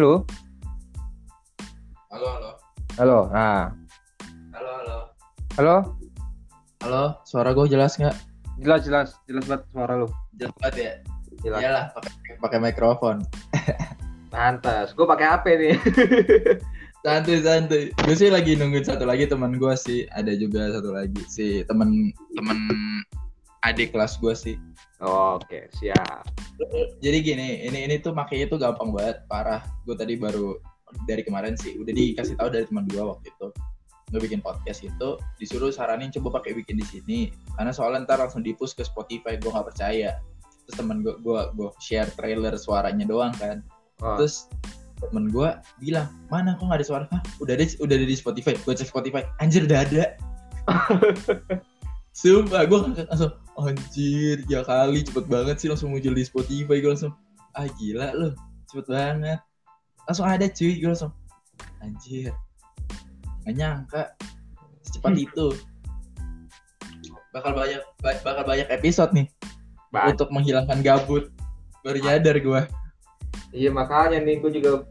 Halo? Halo, halo. Halo. Nah. Halo, halo. Halo? Halo, suara gue jelas nggak? Jelas jelas jelas banget suara lu. Jelas banget ya? Jelas. Iyalah, pakai pakai mikrofon. Pantas. Gue pakai HP nih. Santuy, santuy. Gue sih lagi nungguin satu lagi teman gue sih. Ada juga satu lagi si temen temen adik kelas gue sih. Oke, siap. Jadi gini, ini ini tuh makanya tuh gampang banget, parah. Gue tadi baru dari kemarin sih, udah dikasih tahu dari teman gue waktu itu. Nggak bikin podcast itu disuruh saranin coba pakai bikin di sini. Karena soalnya ntar langsung di push ke Spotify gue nggak percaya. Terus temen gue gue gue share trailer suaranya doang kan. Oh. terus temen gue bilang mana kok nggak ada suara? Hah, udah ada udah ada di Spotify. Gue cek Spotify anjir udah ada sumpah gue langsung anjir ya kali cepet banget sih langsung muncul di Spotify gue langsung ah gila loh cepet banget. Langsung ada cuy gue langsung anjir gak nyangka secepat itu. Bakal banyak ba- bakal banyak episode nih Ba- untuk menghilangkan gabut. Baru nyadar gue Iya makanya nih gue juga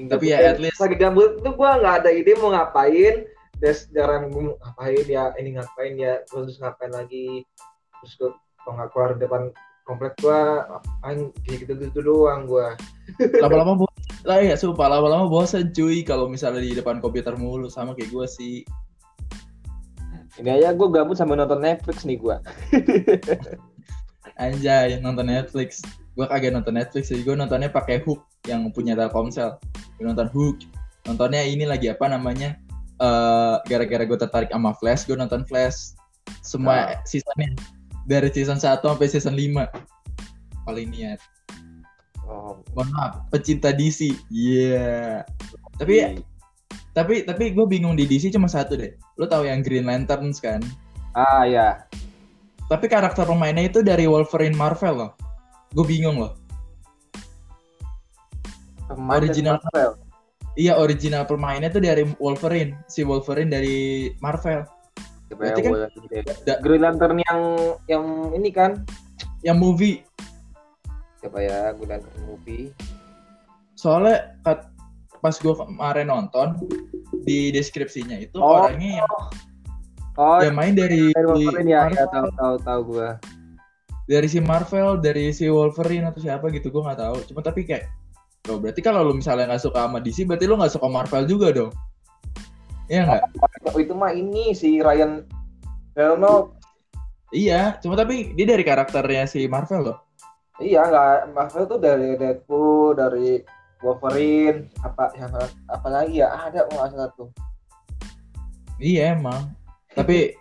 Tapi ya, at least- lagi gabut tuh gue nggak ada ide mau ngapain. Terus jarang gue ngapain ya ini ngapain ya terus ngapain lagi. Terus gue kalau nggak keluar depan komplek gue ngapain? Kayak gitu gitu doang gue. lama-lama bosan lah ya sumpah lama-lama bosan cuy kalau misalnya di depan komputer mulu sama kayak gue sih. Ini aja gue gabut sambil nonton Netflix nih gue. anjay nonton Netflix. Gue kagak nonton Netflix sih gue nontonnya pakai Hook yang punya Telkomsel. Gue nonton Hook. Nontonnya ini lagi apa namanya eh gara-gara gue tertarik sama Flash gue nonton Flash semua seasonnya. Dari season 1 sampai season 5 paling niat. Oh, mohon maaf pecinta DC iya tapi tapi tapi gue bingung di DC cuma satu deh. Lo tahu yang Green Lanterns kan? Ah ya. tapi karakter pemainnya itu dari Wolverine Marvel loh. Gue bingung loh. Kemarin Original. Marvel. Iya original pemainnya tuh dari Wolverine. Si Wolverine dari Marvel. Siapa Berarti kan-? Da- Green Lantern yang yang ini kan? Yang movie. Siapa ya? Green Lantern movie. Soalnya kat- pas gue kemarin nonton di deskripsinya itu Oh. orangnya yang, oh. yang main dari dari Wolverine ya, Marvel, ya tahu tahu tahu gua. Dari si Marvel dari si Wolverine atau siapa gitu gue nggak tahu. Cuma tapi kayak Loh, berarti kalau lu misalnya nggak suka sama DC berarti lu nggak suka Marvel juga dong Iya nggak? Oh, itu mah ini si Ryan Reynolds Iya, cuma tapi dia dari karakternya si Marvel loh. iya nggak Marvel tuh dari Deadpool dari Wolverine apa yang apa lagi ya ada nggak salah tuh Iya emang. Tapi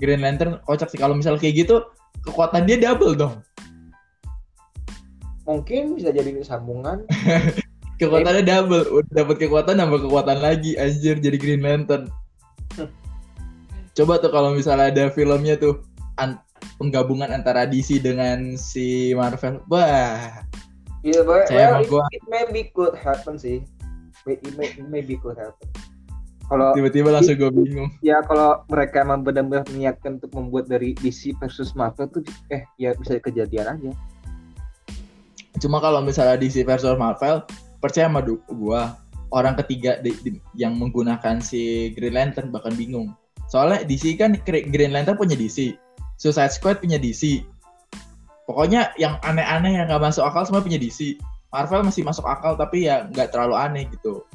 Green Lantern kocak sih kalau misalnya kayak gitu kekuatan dia double dong. Mungkin bisa jadi sambungan Kekuatannya double, udah dapat kekuatan nambah kekuatan lagi anjir jadi Green Lantern. Coba tuh kalau misalnya ada filmnya tuh an- penggabungan antara DC dengan si Marvel. Wah, Iya, well, Saya well, gua. it, maybe could happen sih. It may, it maybe could happen. Kalau tiba-tiba langsung gue bingung. ya kalau mereka emang benar-benar niatkan untuk membuat dari DC versus Marvel tuh eh ya bisa kejadian aja. Cuma kalau misalnya DC versus Marvel, percaya sama gua, orang ketiga di- di- yang menggunakan si Green Lantern bahkan bingung. Soalnya DC kan Gre- Green Lantern punya DC, Suicide Squad punya DC. Pokoknya yang aneh-aneh yang nggak masuk akal semua punya DC. Marvel masih masuk akal tapi ya nggak terlalu aneh gitu.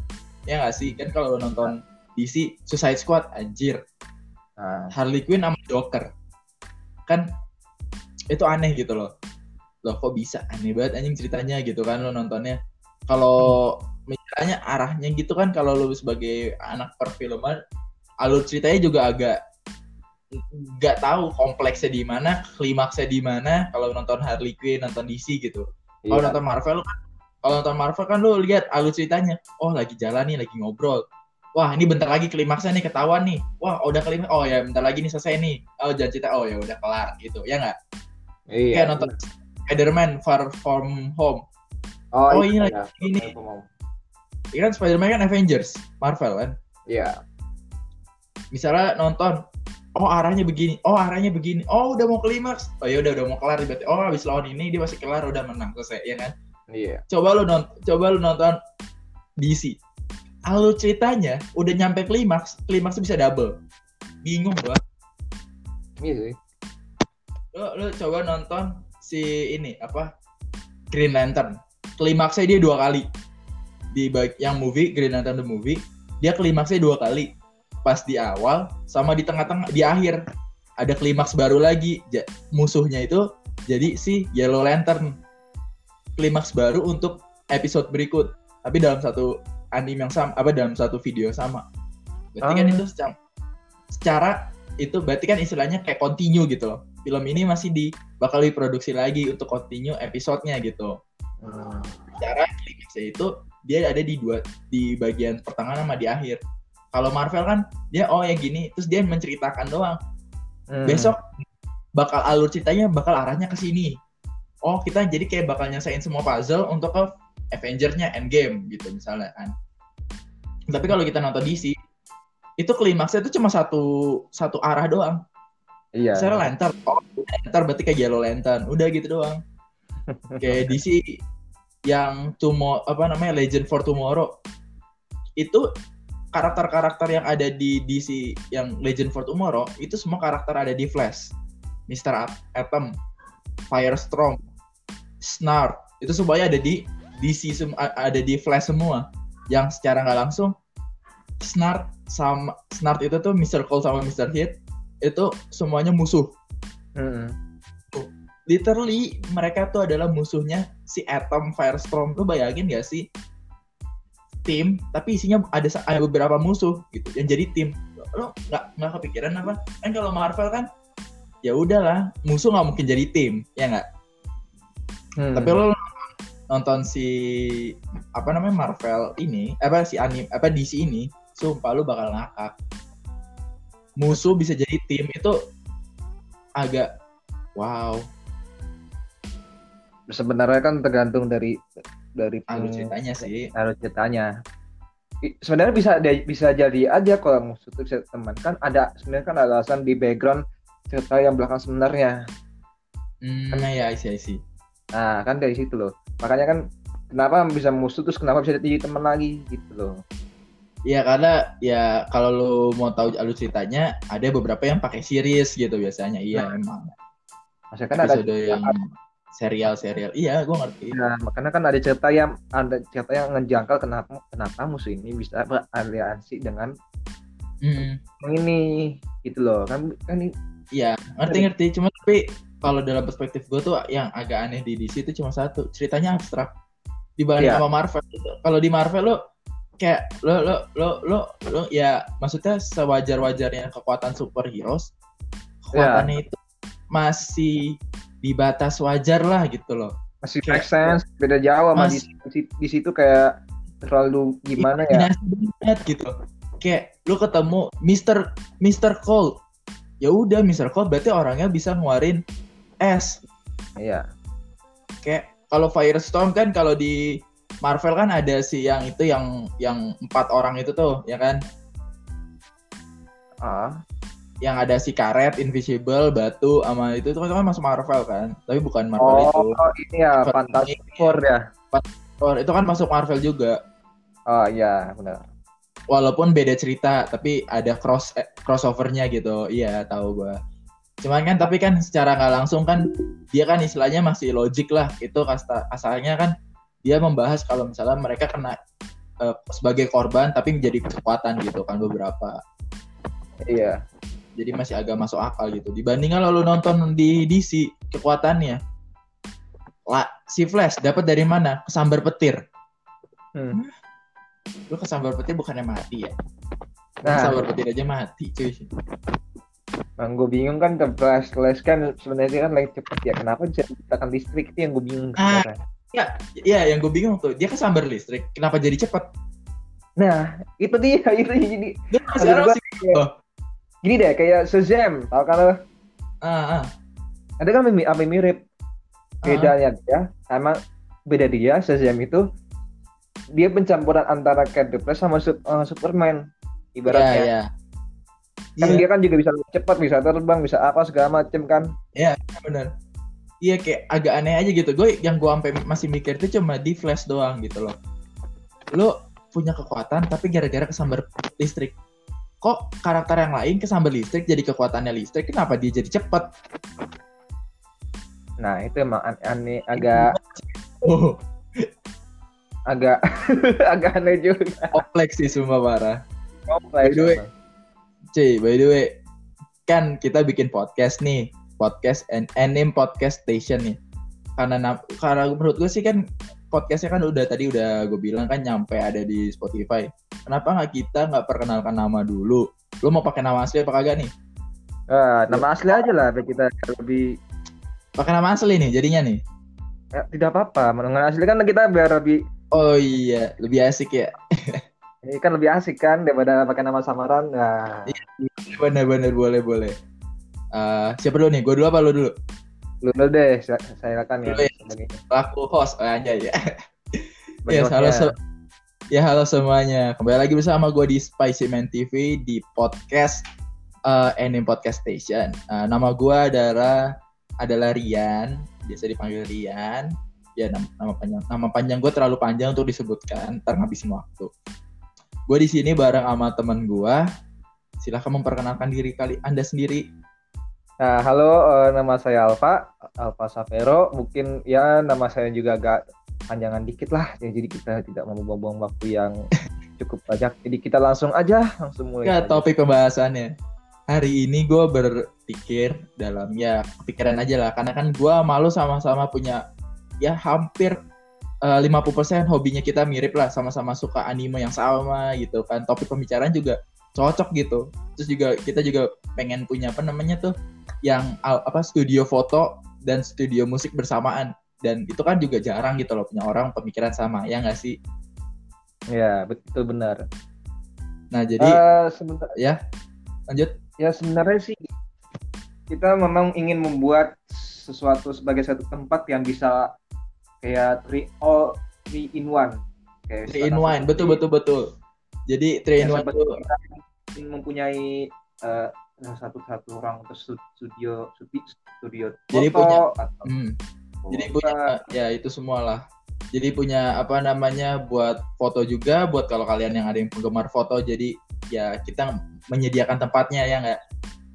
Ya nggak sih? Kan kalau nonton DC Suicide Squad anjir, Nah, Harley Quinn sama Joker. Kan itu aneh gitu loh. Loh kok bisa? Aneh banget anjing ceritanya gitu kan lo nontonnya. Kalau misalnya arahnya gitu kan kalau lo sebagai anak perfilman alur ceritanya juga agak nggak tahu kompleksnya di mana, klimaksnya di mana kalau nonton Harley Quinn, nonton DC gitu. Kalau iya. nonton Marvel kan kalau nonton Marvel kan lo lihat alur ceritanya. Oh, lagi jalan nih, lagi ngobrol. Wah, ini bentar lagi klimaksnya nih ketahuan nih. Wah, udah klimaks. Oh ya, bentar lagi nih selesai nih. Oh, jangan cerita. Oh ya udah kelar gitu. Ya nggak? Iya. Kayak nonton Spider-Man Far From Home. Oh, Oh, ini iya. lagi ini. Aku mau. Iya kan Spider-Man kan Avengers, Marvel kan. Iya. Misalnya nonton oh arahnya begini, oh arahnya begini, oh udah mau klimaks, oh ya udah udah mau kelar berarti, oh habis lawan ini dia masih kelar udah menang selesai ya kan. Iya. Coba lu nonton, coba lu nonton DC. Alur ceritanya udah nyampe klimaks, klimaks bisa double. Bingung gua. Iya sih. Lu, lu coba nonton si ini apa? Green Lantern. Klimaksnya dia dua kali. Di bag, yang movie Green Lantern the movie, dia klimaksnya dua kali. Pas di awal sama di tengah-tengah di akhir ada klimaks baru lagi. Ja- musuhnya itu jadi si Yellow Lantern. Klimaks baru untuk episode berikut. Tapi dalam satu anime yang sama, apa dalam satu video sama. Berarti kan Ah. itu secara, secara itu berarti kan istilahnya kayak continue gitu loh. Film ini masih di bakal diproduksi lagi untuk continue episodenya gitu. Hmm. Secara klimaksnya itu dia ada di dua di bagian pertengahan sama di akhir. Kalau Marvel kan dia oh ya gini, terus dia menceritakan doang. Hmm. Besok bakal alur ceritanya bakal arahnya ke sini. Oh kita jadi kayak bakal nyelesain semua puzzle untuk ke Avengers-nya Endgame gitu misalnya kan. Tapi kalau kita nonton DC itu klimaksnya itu cuma satu satu arah doang. Iya. Misalnya lantern, oh lantern berarti kayak yellow lantern, udah gitu doang. kayak DC yang tomorrow apa namanya Legend for Tomorrow itu karakter-karakter yang ada di DC yang Legend for Tomorrow itu semua karakter ada di Flash, Mr. At- Atom, Firestorm, Snark itu semuanya ada di DC ada di Flash semua yang secara nggak langsung Snark sama Snark itu tuh Mr. Cold sama Mr. Hit itu semuanya musuh. Hmm. literally mereka tuh adalah musuhnya si Atom Firestorm. Lu bayangin gak sih? Tim tapi isinya ada ada beberapa musuh gitu yang jadi tim. Lo nggak nggak kepikiran apa? Kan kalau Marvel kan ya udahlah musuh nggak mungkin jadi tim ya nggak? Hmm. tapi lo nonton si apa namanya Marvel ini apa si anim apa DC ini sumpah lu bakal ngakak musuh bisa jadi tim itu agak wow sebenarnya kan tergantung dari dari alur ceritanya sih alur ceritanya. Sebenarnya bisa bisa jadi aja kalau musuh itu bisa teman kan ada sebenarnya kan ada alasan di background cerita yang belakang sebenarnya. Hmm, ya, I see, I see. Nah kan dari situ loh. Makanya kan kenapa bisa musuh terus kenapa bisa jadi teman lagi gitu loh. Iya karena ya kalau lu mau tahu alur ceritanya ada beberapa yang pakai series gitu biasanya. Iya Nah. emang. Maksudnya kan ada Episode yang serial-serial. Iya, gua ngerti. Nah, makanya kan ada cerita yang ada cerita yang ngejangkal kenapa kenapa musuh ini bisa beraliansi dengan Hmm, yang ini gitu loh kan kan Iya, ngerti-ngerti. Cuma tapi kalau dalam perspektif gue tuh yang agak aneh di DC itu cuma satu, ceritanya abstrak. Dibanding Iya. sama Marvel. Kalau di Marvel lo kayak lo lo lo lo lo ya maksudnya sewajar-wajarnya kekuatan superhero kekuatannya itu masih di batas wajar lah gitu loh. masih Kayak- make sense beda jauh sama Mas- di, di, di situ kayak terlalu gimana ya banget gitu. Kayak lu ketemu Mr. Mr. Cold. Ya udah Mr. Cold berarti orangnya bisa ngeluarin es. iya Kayak kalau Firestorm kan kalau di Marvel kan ada si yang itu yang yang empat orang itu tuh, ya kan? ah Yang ada si karet, invisible, batu, sama itu itu kan masuk Marvel kan. Tapi bukan Marvel itu. oh ini ya Fantastic. Four ya Oh, itu kan masuk Marvel juga. oh iya benar walaupun beda cerita tapi ada cross eh, crossovernya gitu iya tahu gua cuman kan tapi kan secara nggak langsung kan dia kan istilahnya masih logik lah itu kasta asalnya kan dia membahas kalau misalnya mereka kena eh, sebagai korban tapi menjadi kekuatan gitu kan beberapa. Iya. Jadi masih agak masuk akal gitu. Dibandingkan lalu nonton di DC kekuatannya. Lah si Flash dapat dari mana? Kesambar petir. Hmm. lu kesambar petir bukannya mati ya? Nah. Kesambar petir aja mati cuy. Yang gue bingung kan ke flash. Flash kan sebenarnya kan lagi cepet ya. Kenapa bisa diciptakan listrik? Itu yang gue bingung Ah. Ya, ya yang gue bingung tuh, dia kesambar listrik, kenapa jadi cepet? nah itu dia itu jadi gua-. Oh, gini deh kayak Shazam tau kan ah, ah, ada kan apa mirip ah. bedanya dia sama beda dia Shazam itu dia pencampuran antara Flash sama eh, Superman Iya, ibaratnya iya. kan Iya, dia kan juga bisa cepat bisa terbang bisa apa segala macem kan benar. Iya kayak agak aneh aja gitu. Gue yang gue sampai masih mikir itu cuma di flash doang gitu loh. Lo punya kekuatan tapi gara-gara kesambar listrik. Kok karakter yang lain kesambar listrik jadi kekuatannya listrik kenapa dia jadi cepet? Nah, itu emang an- aneh agak oh agak agak aneh juga. kompleks sih semua parah. Kompleks. By the way, cuy by the way kan kita bikin podcast nih podcast and anime podcast station nih. Karena na- karena menurut gue sih kan podcastnya kan udah tadi udah gue bilang kan nyampe ada di Spotify. Kenapa nggak kita nggak perkenalkan nama dulu? Lu mau pakai nama asli apa kagak nih? Ah, nama asli aja lah biar kita lebih pakai nama asli nih jadinya nih. Ya, tidak apa-apa. Mendengar asli kan kita biar lebih oh iya lebih asik ya. Ini kan lebih asik kan daripada pakai nama samaran. Nah, bener-bener boleh boleh Eh, siapa dulu nih gue dulu apa lu dulu lu dulu deh, saya, saya akan ya. Ya. aku host oh, aja ya Ya, halo, se- ya halo semuanya. Kembali lagi bersama gue di Spicy Man TV di podcast uh, Anime Podcast Station. Uh, nama gue adalah adalah Rian, biasa dipanggil Rian. Ya nama, nama panjang nama panjang gue terlalu panjang untuk disebutkan, ntar ngabisin waktu. Gue di sini bareng sama teman gue. Silahkan memperkenalkan diri kali Anda sendiri. Nah, halo, eh, nama saya Alfa, Alfa Savero. Mungkin ya nama saya juga agak panjangan dikit lah. Ya, jadi kita tidak mau buang-buang waktu yang cukup banyak. Jadi kita langsung aja, langsung mulai. Ya saja. topik pembahasannya. Hari ini gue berpikir dalam ya kepikiran aja lah karena kan gue malu sama-sama punya ya hampir eh, 50% hobinya kita mirip lah sama-sama suka anime yang sama gitu kan topik pembicaraan juga cocok gitu terus juga kita juga pengen punya apa namanya tuh yang apa studio foto dan studio musik bersamaan. Dan itu kan juga jarang gitu loh punya orang pemikiran sama ya nggak sih? Ya, betul benar. nah jadi Eh, sebentar, lanjut. Ya sebenarnya sih kita memang ingin membuat sesuatu sebagai satu tempat yang bisa kayak three all three in one. Kayak three in one. betul betul betul. Jadi three Ya, in one ingin mempunyai eh, satu satu orang untuk stu- studio studio, studio Jadi foto punya- atau Hmm, jadi punya ya itu semua lah. Jadi punya apa namanya buat foto juga buat kalau kalian yang ada yang penggemar foto jadi ya kita menyediakan tempatnya ya nggak.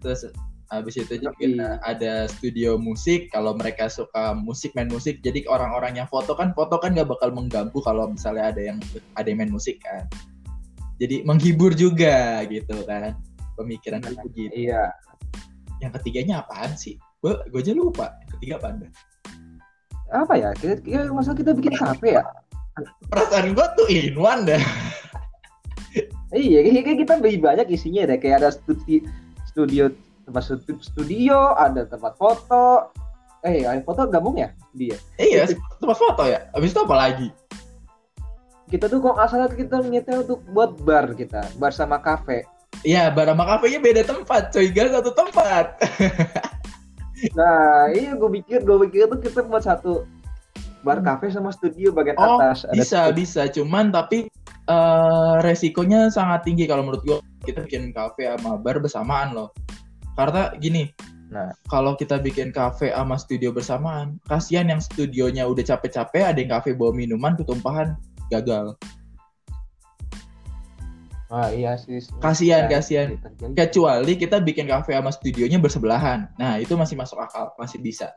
Terus habis itu juga Yoi. ada studio musik kalau mereka suka musik main musik jadi orang-orang yang foto kan foto kan nggak bakal mengganggu kalau misalnya ada yang ada yang main musik kan. Jadi menghibur juga gitu kan. Pemikiran Nah, itu gitu. Iya. Yang ketiganya apaan sih? Gue gue aja lupa. Yang ketiga apa Anda? Apa ya? Kita, kita masa kita bikin kafe ya? perasaan gua tuh in one dah Iya, kayaknya kita lebih banyak isinya deh. Kayak ada studi, studio tempat studi- studio, ada tempat foto. Eh, ada foto gabung ya dia. iya tempat foto ya habis itu apa lagi Kita tuh kok nggak salah kita nyetel untuk buat bar kita, bar sama kafe. Iya bar sama kafenya beda tempat coy gak satu tempat. Nah, iya gue pikir, gue pikir tuh kita buat satu bar kafe sama studio bagian Oh, atas. Ada bisa bisa. Cuman tapi eh, resikonya sangat tinggi kalau menurut gua. Kita bikin kafe sama bar bersamaan loh. Karena gini Nah. kalau kita bikin kafe sama studio bersamaan kasihan yang studionya udah capek-capek ada yang kafe bawa minuman ketumpahan gagal Ah iya sih. Kasihan, Nah, kasihan. terjadi. kecuali kita bikin kafe sama studionya bersebelahan nah itu masih masuk akal masih bisa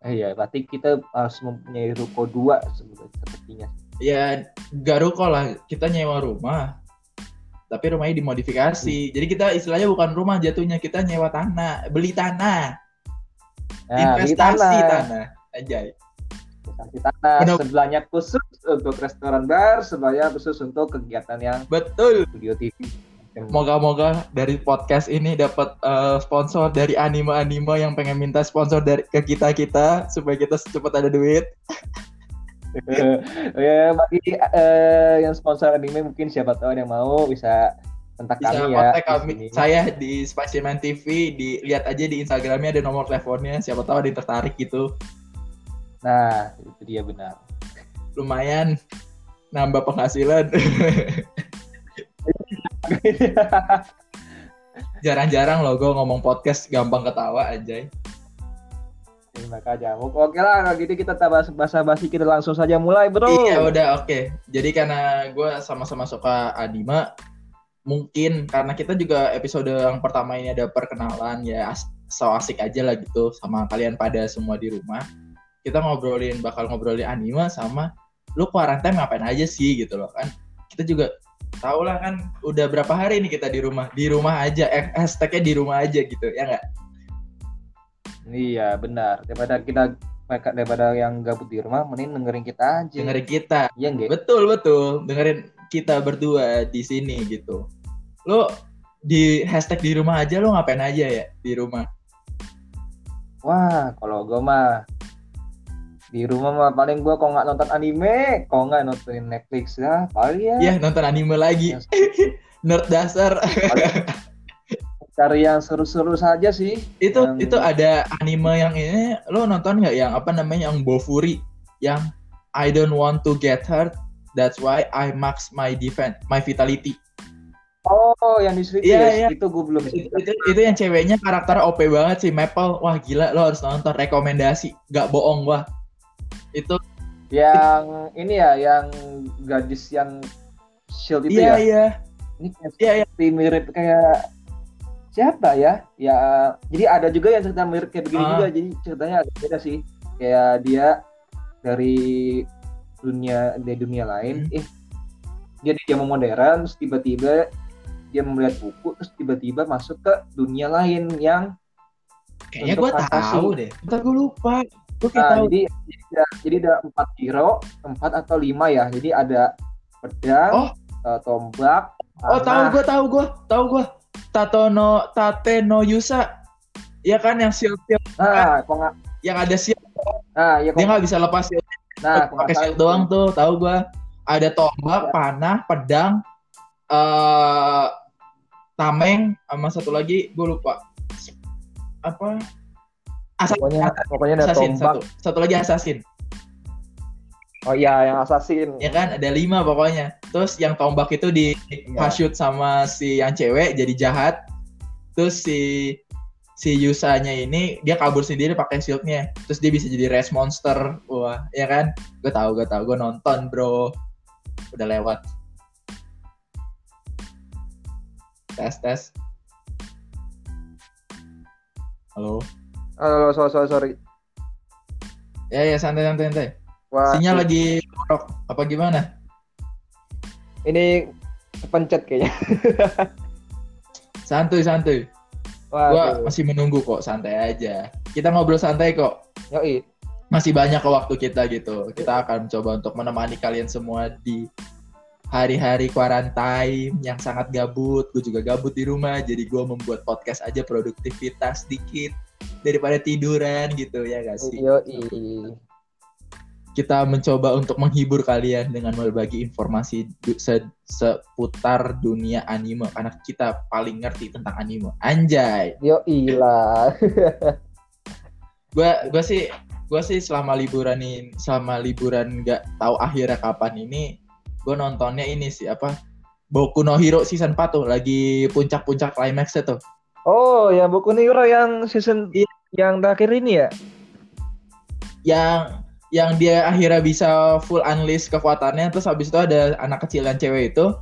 Eh, iya, berarti kita harus mempunyai ruko dua sepertinya. ya gak ruko lah kita nyewa rumah tapi rumahnya dimodifikasi jadi kita istilahnya bukan rumah jatuhnya kita nyewa tanah beli tanah Nah, beli investasi tanah. tanah. anjay Investasi tanah. Benar. Sebelahnya khusus untuk restoran bar, sebelahnya khusus untuk kegiatan yang betul studio TV. moga-moga dari podcast ini dapat eh, sponsor dari anime-anime yang pengen minta sponsor dari ke kita kita supaya kita cepat ada duit ya bagi eh, yang sponsor anime mungkin siapa tahu ada yang mau bisa kontak bisa kami ya. di kami sini. saya di Spicyman TV dilihat aja di Instagramnya ada nomor teleponnya siapa tahu ada yang tertarik gitu Nah, itu dia benar. lumayan nambah penghasilan jarang-jarang loh gue ngomong podcast gampang ketawa aja. Oke lah, kalau gitu kita bahas basa-basi kita langsung saja mulai, Bro. Iya, udah oke. Jadi karena gue sama-sama suka anime, mungkin karena kita juga episode yang pertama ini ada perkenalan ya so asik aja lah gitu sama kalian pada semua di rumah. Kita ngobrolin bakal ngobrolin anime sama lu quarantine ngapain aja sih gitu loh kan. Kita juga tahu lah kan udah berapa hari nih kita di rumah. Di rumah aja eh, hashtagnya di rumah aja gitu ya nggak? Iya, benar. Daripada kita daripada yang gabut di rumah, mending dengerin kita aja. Dengerin kita. Iya enggak? Betul betul, dengerin kita berdua di sini gitu. Lo di hashtag di rumah aja lo ngapain aja ya di rumah? Wah, kalau gue mah di rumah mah paling gue kalau nggak nonton anime, kalau nggak nontonin Netflix ya, paling ya. Ya nonton anime lagi. Nerd dasar. cari yang seru-seru saja sih. itu Yang- itu ada anime yang ini lo nonton nggak yang apa namanya yang Bofuri yang I don't want to get hurt that's why I max my defense my vitality Oh, yang di Iya, Yes, iya. itu gue belum itu, itu, itu yang ceweknya karakter OP banget sih Maple wah gila lo harus nonton rekomendasi nggak bohong gua itu Yang ini ya, yang gadis yang shield itu iya ya. iya Ini kayak Iya, iya. seperti mirip kayak siapa ya? Ya, jadi ada juga yang cerita mirip kayak begini Ah. juga. Jadi ceritanya agak beda sih. Kayak dia dari dunia dari dunia lain, Hmm. eh dia di zaman modern, terus tiba-tiba dia melihat buku, terus tiba-tiba masuk ke dunia lain yang kayaknya fantasi. tahu deh ntar gua lupa kayak Nah, tahu. jadi jadi ada, jadi ada empat hero, empat atau lima ya. Jadi ada pedang, Oh. eh, tombak, oh tahu gua tahu gua tahu gua. Tatono Tate no Yusa. Ya kan yang shield shield Nah, kok nggak? yang ada shield Nah, ya kok. dia nggak bisa lepas shield Nah, kok nggak pakai shield itu. doang tuh tahu gua. Ada tombak panah pedang eh tameng sama satu lagi gue lupa. Apa Asa- Pokoknya, pokoknya ada assassin tombak. satu. Satu lagi assassin. Oh iya, yang assassin. ya kan? Ada lima pokoknya. Terus yang tombak itu di Iya. shoot sama si yang cewek jadi jahat. Terus si si Yusanya ini dia kabur sendiri pakai shieldnya. Terus dia bisa jadi race monster. Wah ya kan? Gue tahu gue tahu. Gue nonton bro. Udah lewat. Tes tes. Halo Oh, sorry, sorry, sorry. ya ya santai santai santai Wah, sinyal lagi rock apa gimana ini kepencet kayaknya. santuy santuy Wah, gua masih menunggu kok santai aja kita ngobrol santai kok Yoi. masih banyak kok waktu kita gitu. Kita akan coba untuk menemani kalian semua di hari-hari quarantine yang sangat gabut. Gue juga gabut di rumah, jadi gue membuat podcast aja produktivitas dikit daripada tiduran gitu ya gak sih? Yoi. Kita mencoba untuk menghibur kalian dengan berbagi informasi du- se- seputar dunia anime karena kita paling ngerti tentang anime. Anjay. Yoi lah. gue gue sih gue sih selama liburan ini selama liburan nggak tahu akhirnya kapan ini gue nontonnya ini sih apa Boku no Hero season 4 tuh lagi puncak-puncak climax tuh Oh, ya Boku no Hero yang season Iya. yang terakhir ini ya? yang yang dia akhirnya bisa full unleash kekuatannya terus habis itu ada anak kecil dan cewek itu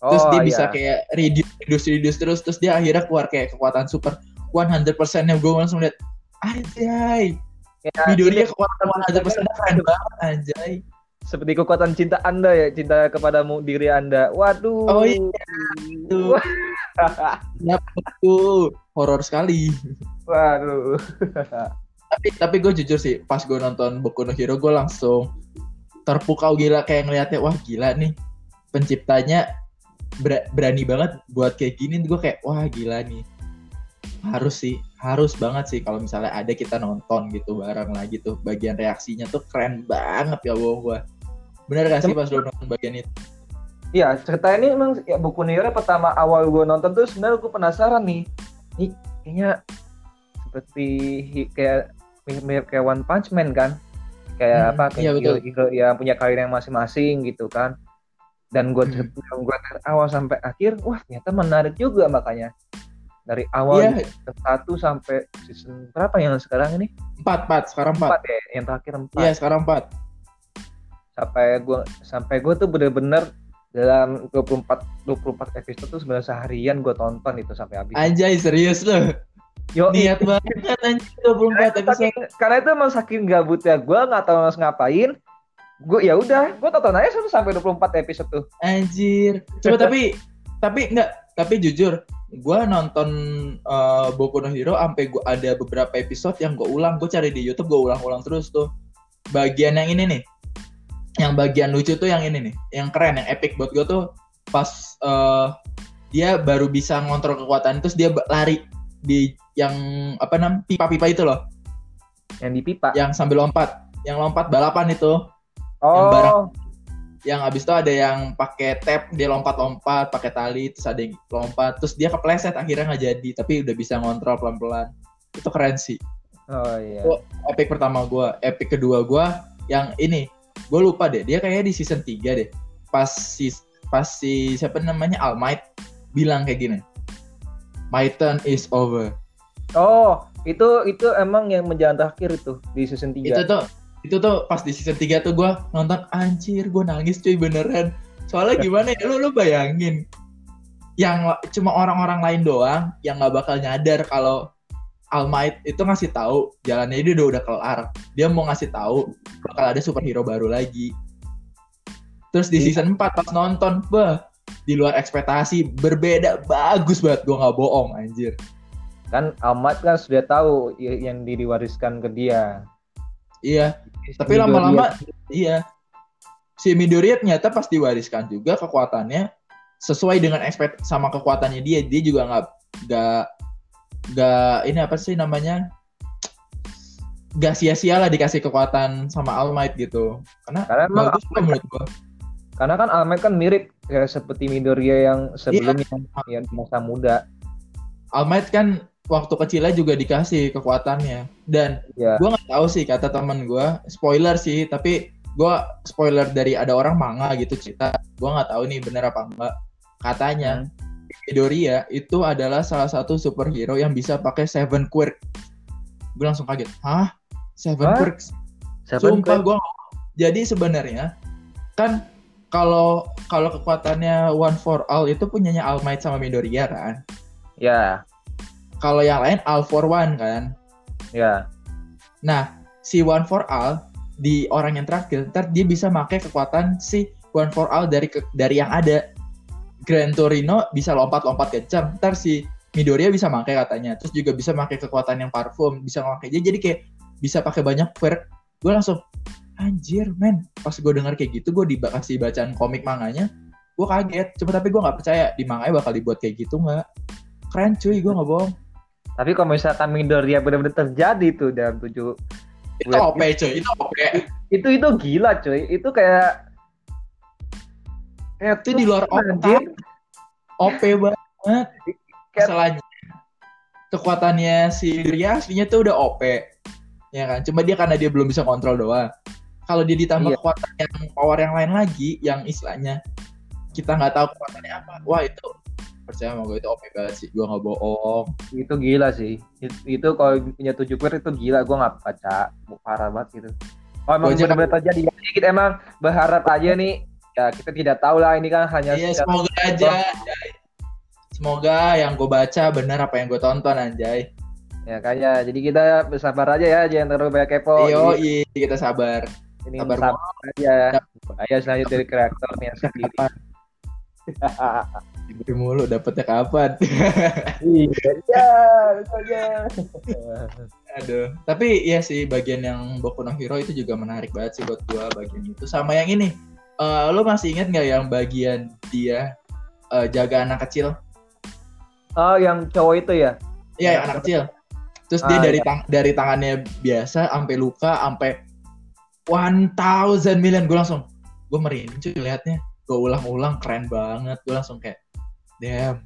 terus Oh, dia iya. bisa kayak reduce reduce reduce terus terus dia akhirnya keluar kayak kekuatan super 100% yang gue langsung lihat anjay Ya, dia kekuatan 100% keren banget anjay seperti kekuatan cinta Anda ya, cinta kepadamu diri Anda. Waduh. Oh, iya. Wah, Tuh, horor sekali. Waduh. Tapi tapi gue jujur sih, pas gue nonton Boku no Hero gue langsung terpukau gila kayak ngeliatnya wah gila nih penciptanya ber- berani banget buat kayak gini gue kayak wah gila nih harus sih harus banget sih kalau misalnya ada kita nonton gitu bareng lagi tuh bagian reaksinya tuh keren banget ya bohong gue bener gak sih pas lo nonton bagian itu Iya, cerita ini emang ya Boku no Hero pertama awal gue nonton tuh sebenarnya gue penasaran nih. Nih kayaknya seperti kayak mirip kayak One Punch Man kan. Kayak Hmm, apa iya, kayak betul. hero, yang punya karir yang masing-masing gitu kan. Dan gue Hmm. gue dari awal sampai akhir, wah ternyata menarik juga makanya. dari awal Iya, season satu sampai season berapa yang sekarang ini empat, empat, sekarang empat. empat ya yang terakhir empat Iya, sekarang empat. Sampai gua sampai gua tuh bener-bener dalam 24 24 episode tuh sebenarnya seharian gua tonton itu sampai habis. Anjay, serius loh. Yo, Niat banget anjir 24 episode. saking, karena itu emang saking gabutnya gua nggak tahu harus ngapain. Gue ya udah, gue tonton aja sampai sampai 24 episode tuh. Anjir. Coba tapi tapi enggak, tapi jujur gua nonton eh, Boku no Hero sampai gua ada beberapa episode yang gua ulang, gua cari di YouTube gua ulang-ulang terus tuh. Bagian yang ini nih. Yang bagian lucu tuh yang ini nih, yang keren, yang epic buat gua tuh pas eh, dia baru bisa ngontrol kekuatan terus dia lari di yang apa nam pipa-pipa itu loh, Yang di pipa. yang sambil lompat, yang lompat balapan itu. oh, barang- yang abis itu ada yang pakai tap dia lompat-lompat pakai tali terus ada yang lompat terus dia kepleset akhirnya nggak jadi tapi udah bisa ngontrol pelan-pelan itu keren sih oh iya. Oh. epic pertama gua epic kedua gua yang ini gue lupa deh dia kayaknya di season 3 deh. Pas si pas si siapa namanya All Might bilang kayak gini my turn is over. Oh, itu itu emang yang menjalan terakhir itu di season 3. itu tuh itu tuh pas di season 3 tuh gue nonton anjir gue nangis cuy beneran. Soalnya gimana ya lu lu bayangin yang cuma orang-orang lain doang yang nggak bakal nyadar kalau All Might itu ngasih tahu jalannya dia udah udah kelar. Dia mau ngasih tahu bakal ada superhero baru lagi. Terus di Iya. season 4 pas nonton bah di luar ekspektasi berbeda bagus banget. Gue nggak bohong anjir. Kan Ahmad kan sudah tahu yang diwariskan ke dia. iya tapi lama-lama iya. Si Midoriya ternyata pas diwariskan juga kekuatannya sesuai dengan ekspekt sama kekuatannya dia. Dia juga nggak nggak nggak ini apa sih namanya? Nggak sia-sia lah dikasih kekuatan sama All Might gitu. Karena Karena bagus lah menurut gua. Karena kan Ahmad kan mirip kayak seperti Midoriya yang sebelumnya Iya. yang masa muda. All Might kan waktu kecilnya juga dikasih kekuatannya. Dan Ya. gua nggak tahu sih kata teman gua spoiler sih tapi gua spoiler dari ada orang manga gitu cerita. Gua nggak tahu nih bener apa enggak katanya Midoriya itu adalah salah satu superhero yang bisa pakai seven quirk. Gue langsung kaget. Hah? Seven Hah? quirks? Siapa sumpah nggak- jadi sebenarnya kan kalau kalau kekuatannya one for all itu punyanya All Might sama Midoriya kan? Ya, kalau yang lain all for one kan? Ya. Nah, si One for All di orang yang terakhir, ntar dia bisa pakai kekuatan si One for All dari dari yang ada. Gran Torino bisa lompat-lompat kencang, ntar si Midoriya bisa pakai katanya. Terus juga bisa pakai kekuatan yang parfum, bisa pakai jadi jadi kayak bisa pakai banyak perk. Gue langsung anjir men, pas gue dengar kayak gitu gue dikasih bacaan komik manganya, gue kaget. Cuma tapi gue nggak percaya di manganya bakal dibuat kayak gitu nggak. Keren cuy, gue nggak bohong. Tapi kalau misalkan Midoriya benar-benar terjadi tuh dalam tujuh Itu OP cuy, itu OP. itu itu gila cuy. Itu kayak kayak Itu di luar otak. OP banget. Masalahnya kekuatannya si Ria aslinya tuh udah OP. Ya kan? Cuma dia karena dia belum bisa kontrol doang. Kalau dia ditambah Iya. kekuatan yang power yang lain lagi, yang istilahnya kita nggak tahu kekuatannya apa. Wah itu percaya sama gue itu OP banget sih. Gue nggak bohong. itu gila sih. Itu, itu kalau punya tujuh queer itu gila. Gue nggak baca parah banget gitu. Oh emang Gua aja benar-benar terjadi. ya. Kita emang berharap aja nih. Ya kita tidak tahu lah ini kan hanya Iya semoga aja. Anjay. Semoga yang gue baca benar apa yang gue tonton anjay. ya kayaknya. Jadi kita bersabar aja ya, jangan terlalu banyak kepo. Yo, Jadi, kita sabar. ini sabar sabar aja. Ayo selanjutnya dari kreatornya sendiri. Diberi mulu dapetnya kapan? Iya, iya, itu aja. Aduh, tapi ya sih bagian yang Boku no Hero itu juga menarik banget sih buat gua bagian itu. Sama yang ini, eh lo masih ingat nggak yang bagian dia eh, jaga anak kecil? Oh, yang cowok itu ya? Iya, yang anak kecil. Terus dia Ah, dari iya. tang dari tangannya biasa sampai luka sampai 1000 million gue langsung gue merinding cuy liatnya. Gue ulang-ulang keren banget. Gue langsung kayak damn.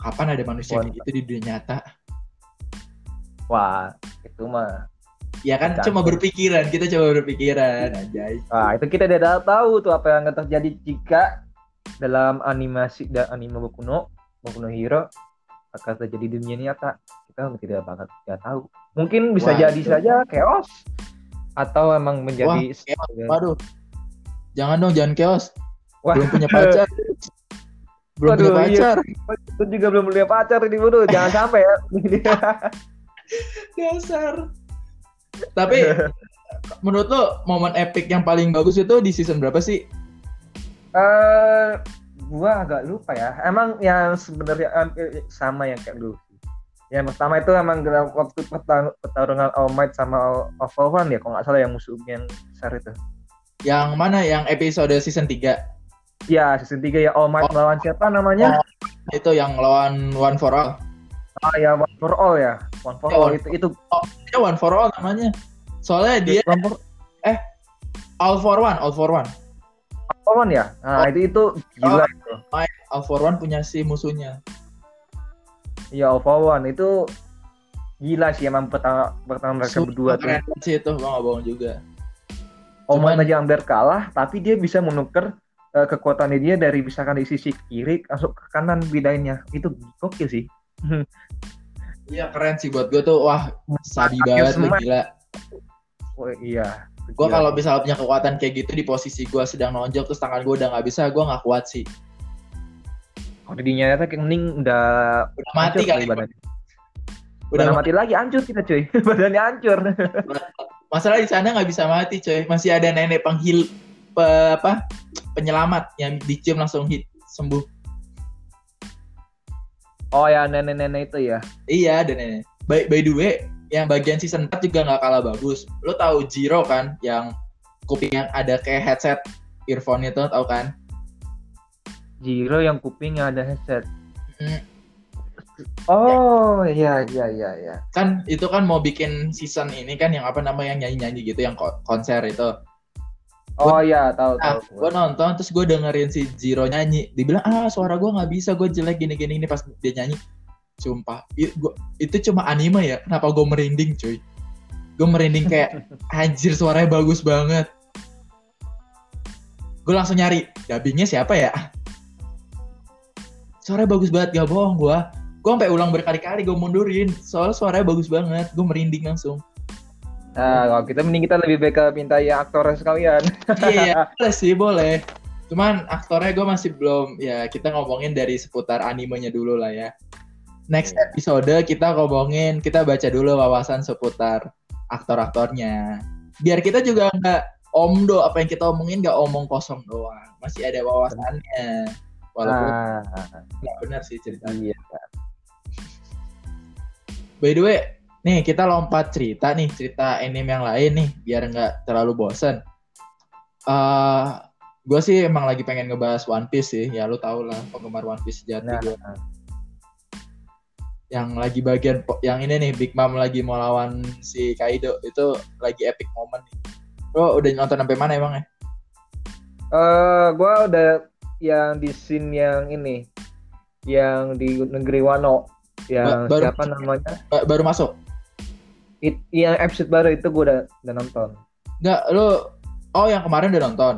Kapan ada manusia kayak gitu di dunia nyata? Wah, itu mah. Ya kan cuma berpikiran, kita coba berpikiran anjay. Wah, itu kita tidak tahu tuh apa yang akan terjadi jika dalam animasi dan anime Boku no Boku no Hero akan terjadi di dunia nyata kita tidak banget tidak tahu mungkin bisa Wah, jadi itu. saja chaos atau emang menjadi chaos. Waduh. Jangan dong, jangan chaos. Wah. Belum punya pacar. Belum Waduh, punya iya. pacar. itu juga belum punya pacar ini bodoh jangan sampai ya Dasar. Tapi menurut lo momen epic yang paling bagus itu di season berapa sih? Eh gua agak lupa ya emang yang sebenarnya hampir sama yang kayak dulu sih. yang pertama itu emang waktu pertar- pertarungan All Might sama All One ya kalau nggak salah yang musuh yang besar itu Yang mana? Yang episode season 3. ya season 3 ya All Might Oh. melawan siapa namanya Itu yang lawan One for All. ah ya One for All ya One for Ya, All One itu itu Ya One for All namanya. Soalnya dia One for All for One, All for One. All One ya nah Oh. itu itu gila itu All for One punya si musuhnya. ya All for One itu gila sih emang pertama pertama mereka Sumpah, berdua tuh sih itu, gua bohong juga. All Might Cuman- aja hampir kalah, tapi dia bisa menukar eh, kekuatannya dia dari misalkan di sisi kiri masuk ke kanan bedainnya. Itu gokil sih. Iya keren sih buat gue tuh, wah sabi Akhir banget lu gila. Oh iya. Gue Gila. kalau misalnya punya kekuatan kayak gitu di posisi gue sedang nonjok terus tangan gue udah nggak bisa, gue nggak kuat sih. kalau di nyata kayak mending udah Udah mati kali. badannya. Udah mati lagi hancur kita cuy. Badannya hancur. Masalah di sana nggak bisa mati coy, masih ada nenek penghil pe- apa penyelamat yang dicium langsung hit sembuh. Oh ya nenek-nenek itu ya. Iya ada nenek. By, by the way, yang bagian season 4 juga nggak kalah bagus. Lo tahu Jiro kan, yang kuping yang ada kayak headset earphone itu, tahu kan? Jiro yang kupingnya ada headset. Hmm, Oh iya iya iya iya. kan itu kan mau bikin season ini kan yang apa namanya yang nyanyi-nyanyi gitu, yang ko- konser itu. Oh iya tahu Nah, tahu. gue nonton terus gue dengerin si Jiro nyanyi. Dibilang ah suara gue nggak bisa, gue jelek gini-gini ini pas dia nyanyi. Sumpah, i- gua- itu cuma anime ya. Kenapa gue merinding cuy? Gue merinding kayak anjir suaranya bagus banget. Gue langsung nyari dubbingnya siapa ya? Suaranya bagus banget gak bohong gue. Gue sampai ulang berkali-kali gue mundurin. Soalnya suaranya bagus banget. Gue merinding langsung. Nah, kalau kita mending kita lebih baik ke minta ya aktornya sekalian. iya, boleh sih boleh. Cuman aktornya gue masih belum ya kita ngomongin dari seputar animenya dulu lah ya. Next Iya. episode kita ngomongin kita baca dulu wawasan seputar aktor-aktornya. Biar kita juga nggak omdo apa yang kita omongin nggak omong kosong doang. Masih ada wawasannya. Walaupun Ah, nggak benar sih ceritanya. iya. By the way, nih kita lompat cerita nih, cerita anime yang lain nih, biar nggak terlalu bosen. eh gue sih emang lagi pengen ngebahas One Piece sih, ya lu tau lah penggemar One Piece sejati Nah, gue. Yang lagi bagian, yang ini nih, Big Mom lagi mau lawan si Kaido, itu lagi epic moment nih. Lo udah nonton sampai mana emang ya? eh gua udah yang di scene yang ini yang di negeri Wano yang Ba- baru- siapa namanya Ba- Baru masuk? It, yang episode baru itu gua udah udah nonton Nggak, lo, oh yang kemarin udah nonton?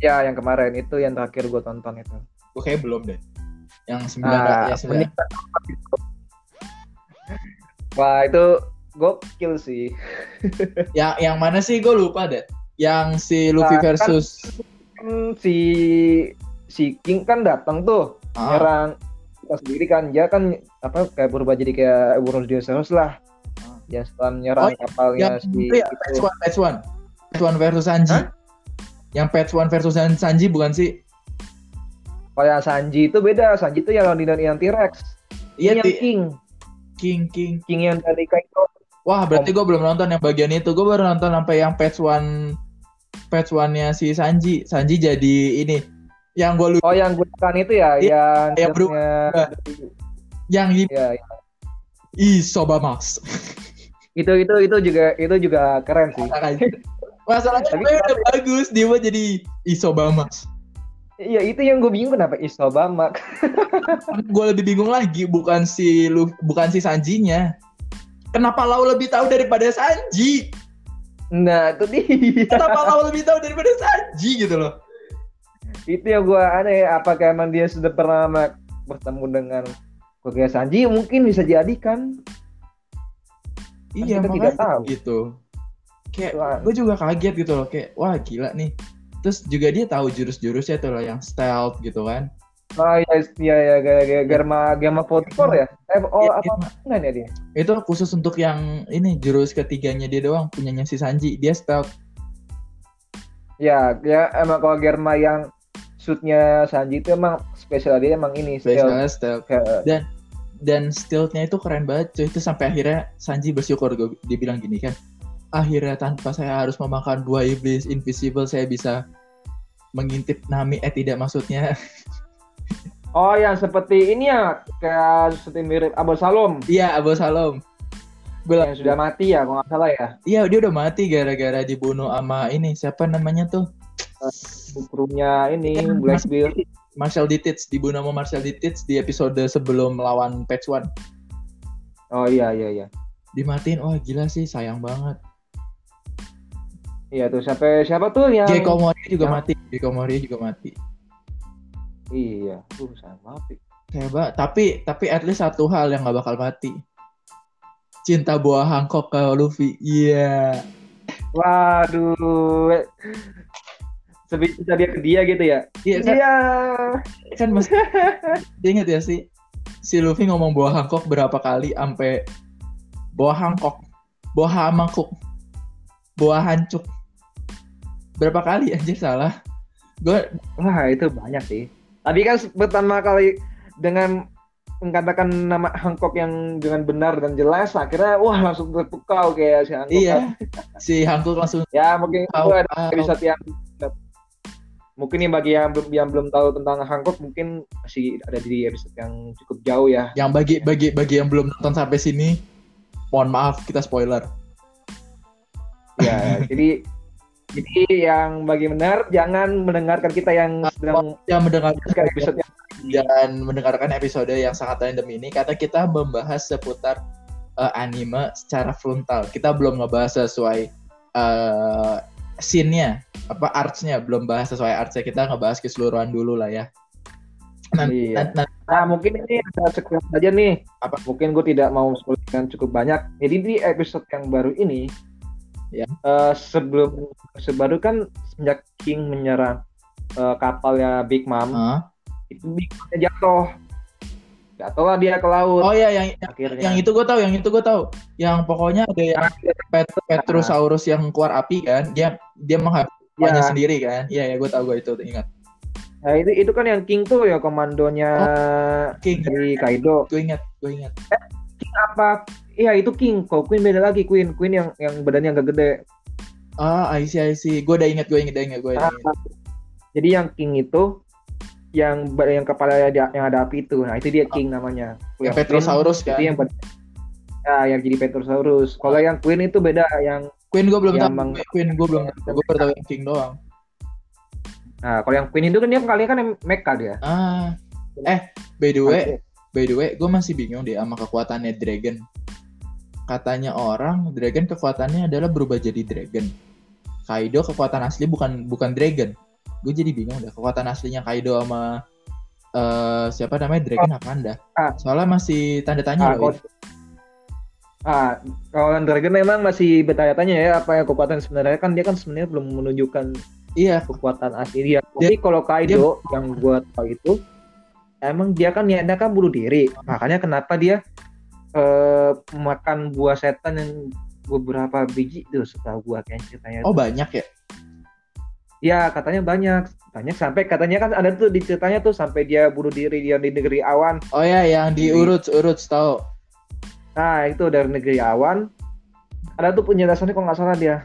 ya yang kemarin itu yang terakhir gua tonton itu Gue kayak belum deh. Yang sembilan, Ah, ya sembilan. Wah itu gokil sih Yang yang mana sih gue lupa deh. Yang si Luffy Ah, kan- versus kan si si King kan datang tuh Ah, nyerang kita sendiri kan dia kan apa kayak berubah jadi kayak burung dinosaurus lah Ah. yang setelah menyerang Oh, kapalnya yang si itu ya patch one, patch one, patch one versus Sanji. Hah? Yang patch one versus San- Sanji bukan sih? Kalau yang Sanji itu beda Sanji itu yang lawan yang T-Rex Iya, yang King King King. King yang dari Kaito Wah, berarti gue belum nonton yang bagian itu. Gue baru nonton sampai yang patch one, patch one-nya si Sanji. Sanji jadi ini. Yang gue lupa, oh yang gunakan itu ya Iya, yang yang derpnya- yang ini ya Isobamax. itu itu itu juga itu juga keren sih Masalahnya Tapi gue udah bagus, dia jadi Isobamax. Iya itu yang gue bingung kenapa Isobama gue lebih bingung lagi bukan si lu bukan si Sanjinya. Kenapa Lau lebih tahu daripada Sanji? Nah itu dia. Kenapa Lau lebih tahu daripada Sanji gitu loh. Itu yang gue aneh apakah emang dia sudah pernah bertemu dengan keluarga Sanji? Mungkin bisa jadi kan iya kita tidak tahu. gitu. Kayak gue juga kaget gitu loh kayak wah gila nih terus juga dia tahu jurus-jurusnya tuh loh yang stealth gitu kan. Oh iya iya ya gara Germa Germa Potikor ya? Eh oh Iya, apa enggak ya dia? Itu khusus untuk yang ini jurus ketiganya dia doang punyanya si Sanji. Dia stealth. Ya ya emang kalau Germa yang shootnya Sanji itu emang spesial dia emang ini stealth. spesialnya stealth. Kayak- dan stealthnya itu keren banget cuy. Itu sampai akhirnya Sanji bersyukur gue dibilang gini kan akhirnya tanpa saya harus memakan buah iblis invisible saya bisa mengintip Nami. Eh tidak maksudnya. Oh yang seperti ini ya kayak seperti mirip Abu Salom. Iya Abu Salam gue yang sudah mati ya kalau nggak salah ya? Iya dia udah mati gara-gara dibunuh sama ini siapa namanya tuh? Krunya ini Iya, Blackbeard Marshall Ditits dibunuh sama Marshall Ditits di episode sebelum melawan Patch One. Oh iya iya iya. Dimatiin wah gila sih sayang banget iya tuh sampai siapa tuh yang Gecko Moria juga yang- mati Gecko Moria juga mati. Iya tuh sayang banget hebat tapi tapi at least satu hal yang nggak bakal mati. Cinta buah Hancock ke Luffy iya. Waduh. Sebisa dia ke dia gitu ya? Iya kan, iya. kan mas dia inget ya sih si Luffy ngomong buah Hancock berapa kali sampai buah Hancock buah mangkuk buah hancuk berapa kali anjir salah? Gue wah itu banyak sih. Tadi kan pertama kali dengan mengatakan nama Hancock yang dengan benar dan jelas akhirnya wah langsung terpukau kayak si Hancock. Iya kan. si Hancock langsung ya mungkin itu ada episode yang mungkin nih bagi yang belum yang belum tahu tentang Hancock mungkin masih ada di episode yang cukup jauh ya. Yang bagi bagi bagi yang belum nonton sampai sini mohon maaf kita spoiler. Ya jadi jadi yang bagi benar jangan mendengarkan kita yang sedang yang mendengarkan episode yang dan mendengarkan episode yang sangat random ini karena kita membahas seputar eh, anime secara frontal. Kita belum ngebahas sesuai eh scene-nya, apa arts-nya, belum bahas sesuai arts-nya. Kita ngebahas keseluruhan dulu lah ya. Nanti, Iya. nanti- Nah, mungkin ini ada sekian saja nih. Apa? Mungkin gue tidak mau sebutkan cukup banyak. Jadi di episode yang baru ini, Ya. eh, sebelum sebaru kan semenjak King menyerang eh, kapalnya Big Mom, Hah? itu Big Momnya jatuh. Jatuh lah dia ke laut. oh ya yang akhirnya. yang itu gue tahu, yang itu gue tahu. Yang pokoknya ada yang Pet- Petrosaurus yang keluar api kan, dia dia menghabisnya Ya. sendiri kan. Iya ya gue tahu gue itu ingat. Nah, itu itu kan yang King tuh ya komandonya King, dari Kaido. gue ingat, gue ingat. King apa? Iya itu King. Kalau Queen beda lagi Queen. Queen yang yang badannya agak gede. Ah, I see, I see. Gue udah ingat, gue ingat, udah ingat, gue Ah. Jadi yang King itu yang yang kepala yang ada api itu. Nah, itu dia King namanya. Yang Queen Petrosaurus kan. Itu yang Ya, yang jadi Petrosaurus. Kalau yang Queen itu beda yang Queen gue belum Ya, tahu. Queen gue belum tahu. Gue baru tahu yang King doang. Nah, kalau yang Queen itu kan dia kalian kan yang mecha dia. Ah, eh, by the way, by the way, gue masih bingung deh sama kekuatannya Dragon. Katanya orang, Dragon kekuatannya adalah berubah jadi Dragon. Kaido kekuatan asli bukan bukan Dragon. Gue jadi bingung deh kekuatan aslinya Kaido sama eh siapa namanya Dragon apaan dah? Ah. Soalnya masih tanda tanya Ah, loh. kalau- Ah, kalau yang Dragon memang masih bertanya-tanya ya apa yang kekuatan sebenarnya kan dia kan sebenarnya belum menunjukkan Iya, kekuatan asli dia. Tapi kalau Kaido yang gua tahu itu emang dia kan niatnya kan bunuh diri. Makanya kenapa dia eh makan buah setan yang beberapa biji tuh setahu gua kayak ceritanya. oh banyak ya. Ya katanya banyak, banyak sampai katanya kan ada tuh di ceritanya tuh sampai dia bunuh diri dia di negeri awan. Oh ya, yang di Jadi- urut urut tahu. Nah itu dari negeri awan. Ada tuh penjelasannya kalau nggak salah dia.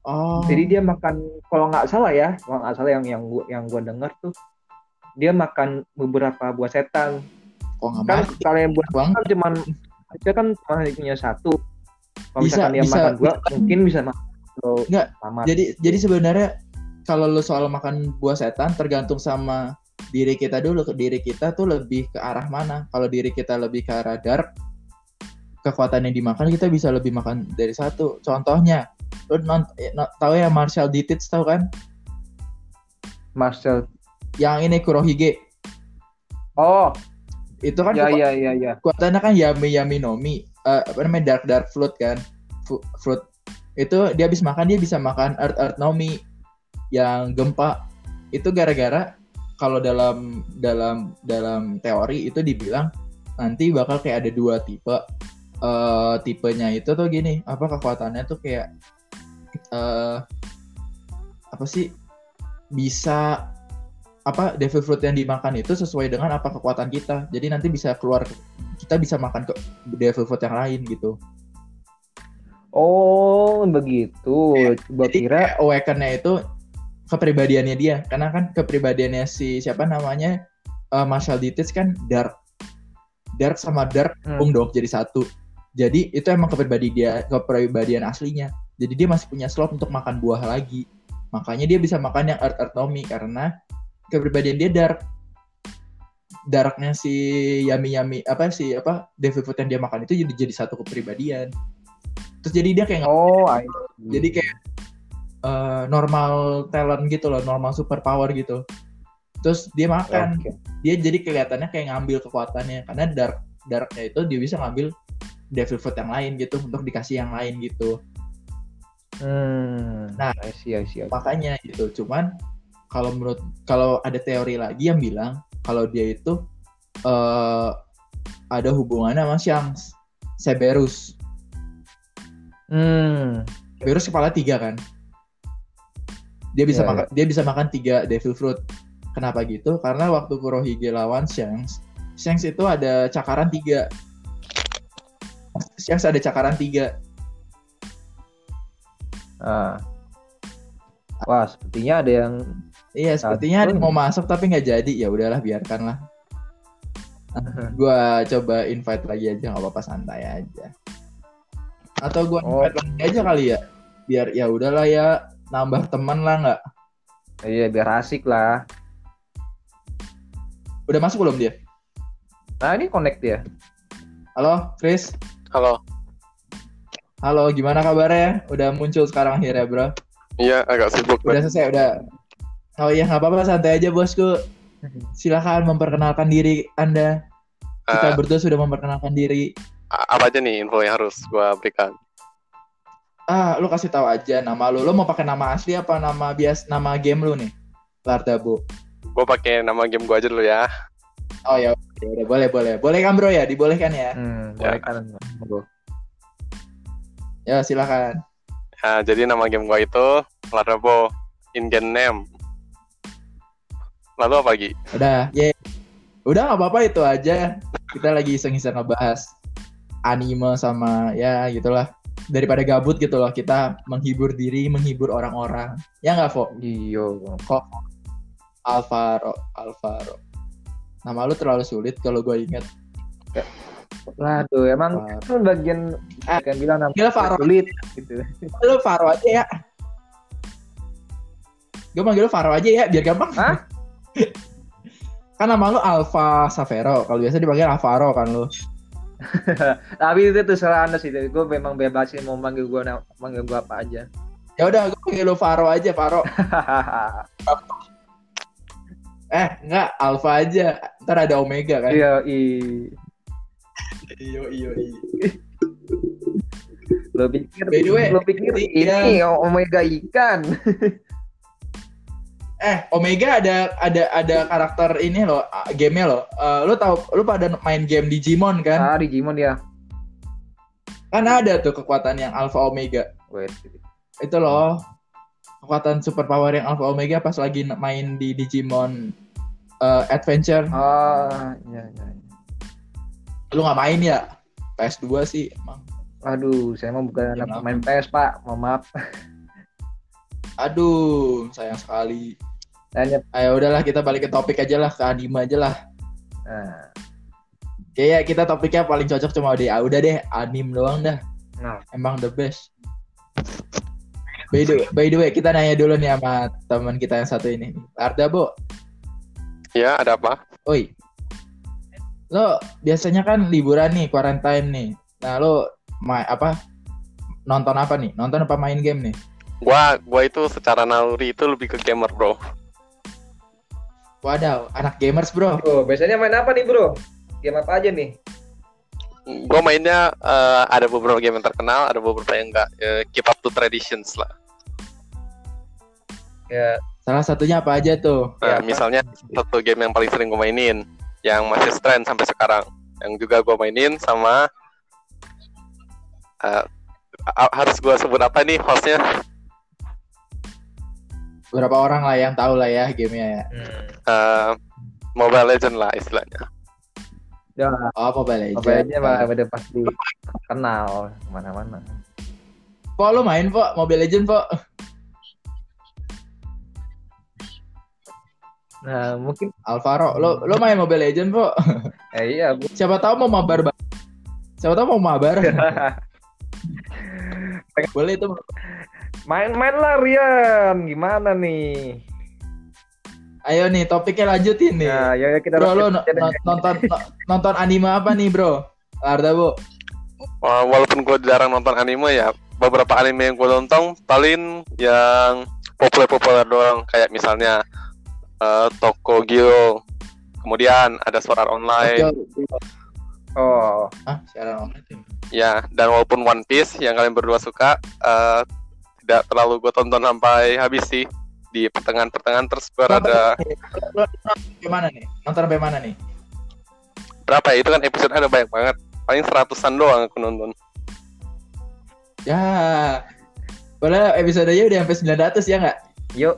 Oh. Jadi dia makan kalau nggak salah ya, kalau nggak salah yang yang gua yang gua dengar tuh dia makan beberapa buah setan. nggak Kan kalau yang buah bang? kan cuman dia kan cuma punya satu. Kalau Bisa, misalkan dia bisa, makan dua, bisa. mungkin bisa makan kalau Nggak, tamat. Jadi jadi sebenarnya kalau lu soal makan buah setan tergantung sama diri kita dulu ke diri kita tuh lebih ke arah mana. Kalau diri kita lebih ke arah dark, kekuatan yang dimakan kita bisa lebih makan dari satu. Contohnya, non, eh, tahu ya Marshall Ditits tahu kan? Marcel. Yang ini Kurohige. Oh, itu kan Ya ya ya ya. kekuatannya kan Yami Yami Nomi Eh, apa namanya Dark Dark Fruit kan? Fu- fruit. Itu dia habis makan dia bisa makan Earth Earth Nomi yang gempa. Itu gara-gara kalau dalam dalam dalam teori itu dibilang nanti bakal kayak ada dua tipe. Eh tipenya itu tuh gini apa kekuatannya tuh kayak eh apa sih? Bisa apa devil fruit yang dimakan itu sesuai dengan apa kekuatan kita. Jadi nanti bisa keluar kita bisa makan ke devil fruit yang lain gitu. Oh begitu. Coba jadi kira. awaken-nya itu kepribadiannya dia. Karena kan kepribadiannya si siapa namanya eh, Marshall kan dark. Dark sama dark Hmm. gabung dong jadi satu. Jadi itu emang kepribadian dia kepribadian aslinya. Jadi dia masih punya slot untuk makan buah lagi. Makanya dia bisa makan yang earth earth Nomi karena kepribadian dia dark darknya si yami yami apa sih apa devil fruit yang dia makan itu jadi jadi satu kepribadian terus jadi dia kayak Oh, see. jadi kayak eh, normal talent gitu loh normal super power gitu terus dia makan Oke. dia jadi kelihatannya kayak ngambil kekuatannya karena dark darknya itu dia bisa ngambil devil fruit yang lain gitu untuk dikasih yang lain gitu Hmm. Nah. I see, I see, I see. makanya gitu cuman kalau menurut kalau ada teori lagi yang bilang kalau dia itu eh ada hubungannya sama Shanks Cerberus Hmm. Cerberus kepala tiga kan? Dia bisa Iya, makan dia bisa makan tiga devil fruit. Kenapa gitu? Karena waktu Kurohige lawan Shanks Shanks itu ada cakaran tiga. Shanks ada cakaran tiga. Ah. Wah, sepertinya ada yang Iya, sepertinya ada yang mau masuk tapi nggak jadi. Ya udahlah, biarkanlah. Gua coba invite lagi aja, nggak apa-apa santai aja. Atau gua Oh. invite lagi aja kali ya, biar ya udahlah ya nambah teman lah nggak. Iya, biar asik lah. Udah masuk belum dia? Nah, ini connect ya. Halo, Chris. Halo. Halo, gimana kabarnya? Udah muncul sekarang akhirnya, bro. Iya, agak sibuk. Udah selesai, udah. Oh iya, nggak apa-apa, santai aja, bosku. Silakan memperkenalkan diri Anda. Kita Eh, berdua sudah memperkenalkan diri. apa aja nih info yang harus gua berikan? Ah, lu kasih tahu aja nama lu. Lu mau pakai nama asli apa nama bias nama game lu nih? Lardabo. Gua pakai nama game gua aja dulu ya. Oh ya, ya udah boleh boleh. Boleh kan bro ya? Dibolehkan ya? Hmm, Ya. boleh kan. Bro. Ya silakan. Nah, jadi nama game gua itu Larabo in game name. Lalu apa lagi? Udah, ya. Udah nggak apa-apa itu aja. Kita lagi iseng-iseng ngebahas anime sama ya gitulah. Daripada gabut gitu loh, kita menghibur diri, menghibur orang-orang. Ya nggak, Fo? Iya. Kok Alvaro, Alvaro. Nama lu terlalu sulit kalau gue inget. Waduh, emang Faro. kan bagian Eh, bagian bilang nama Gila Faro. sulit gitu. Lu Faro aja ya. Gue manggil lu Faro aja ya, biar gampang. Hah? Kan nama lu Alfa Savero. Kalau biasa dipanggil Alvaro kan lu. Tapi itu tuh salah anda sih. Gue memang bebasin mau manggil gue manggil gue apa aja. Ya udah, gue panggil lu Faro aja, Faro. Eh, enggak, Alfa aja. Ntar ada Omega kan. Iya, i. Iyo, iyo, iyo. Lo pikir, lo pikir iya. ini omega ikan. Eh, Omega ada ada ada karakter ini loh, gamenya loh. Eh, lu tahu, lu pada main game Digimon kan? Ah, Digimon ya. Kan ada tuh kekuatan yang Alpha Omega. Wait. itu loh kekuatan super power yang Alpha Omega pas lagi main di Digimon uh, Adventure Ah, ya, ya. ya. lu nggak main ya PS2 sih emang Aduh, saya mau bukan anak pemain PS, Pak. Mohon maaf. aduh sayang sekali Hanya ayo udahlah kita balik ke topik aja lah ke anime aja lah nah, kayak kita topiknya paling cocok cuma deh ah, udah deh anime doang dah Nah. emang the best by the, by the way kita nanya dulu nih sama teman kita yang satu ini Arda Bo Ya, ada apa? Oi, lo biasanya kan liburan nih, quarantine nih. Nah lo main apa? Nonton apa nih? Nonton apa main game nih? Gua gua itu secara naluri itu lebih ke gamer, Bro. Wadaw, anak gamers bro. bro, biasanya main apa nih, Bro? game apa aja nih? Gue mainnya eh, ada beberapa game yang terkenal, ada beberapa yang enggak. Eh, keep up to traditions lah. Ya, Salah satunya apa aja tuh? Nah, Ya, misalnya satu game yang paling sering gue mainin, yang masih trend sampai sekarang, yang juga gue mainin sama eh, a- harus gue sebut apa nih hostnya? Berapa orang lah yang tahu lah ya gamenya ya. hmm. Eh, Mobile Legend lah istilahnya. Ya, Oh, Mobile Legends. apa aja mah udah pasti kenal ke mana-mana. Po, lo main, Po? Mobile Legends, Po? Nah, mungkin Alvaro, lo lo main Mobile Legends, Po? eh, iya, Bu. Siapa tahu mau mabar. Siapa tahu mau mabar. Boleh itu. Main-main lah Rian. Gimana nih? Ayo nih, topiknya lanjutin nih. Nah, ya ya, kita bro, lo no- no- nonton no- nonton anime apa nih, Bro? Arda, Bu. Walaupun gue jarang nonton anime ya, beberapa anime yang gue nonton paling yang populer-populer doang, kayak misalnya eh, Toko Gyo, kemudian ada Sword Art Online, Oh, Ah, siaran online tuh. ya, dan walaupun One Piece yang kalian berdua suka, eh, tidak terlalu gue tonton sampai habis sih di pertengahan-pertengahan terus baru ada Lo, lo nonton sampai mana nih? Nonton sampai mana nih? berapa ya? Itu kan episode ada banyak banget, paling seratusan doang aku nonton. Ya. Padahal episodenya udah sampai 900 ya nggak? yo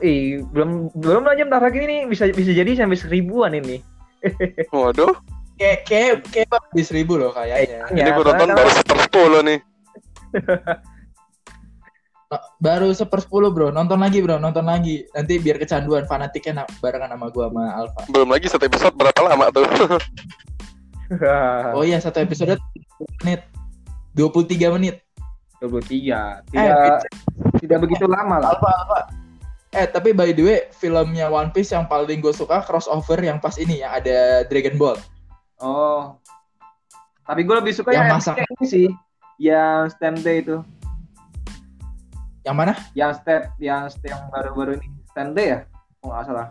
belum belum aja bentar lagi nih bisa bisa jadi sampai seribuan ini. Waduh, Kayak kayak kayak di seribu loh kayaknya. ini Ya, gue nonton baru seper 10 nih. Baru sepersepuluh bro, nonton lagi bro, nonton lagi. Nanti biar kecanduan fanatiknya na- barengan sama gua sama Alfa. Belum lagi satu episode berapa lama tuh? Oh iya satu episode 20 menit, 23 menit. 23. Tidak Eh, tidak begitu lama lah. Alfa Alfa. Eh tapi by the way filmnya One Piece yang paling gue suka crossover yang pas ini yang ada Dragon Ball. Oh. Tapi gue lebih suka Yang yang, masak. yang ini sih. Yang stem day itu. Yang mana? Yang step yang step yang baru-baru ini. Day ya? Kalau nggak salah.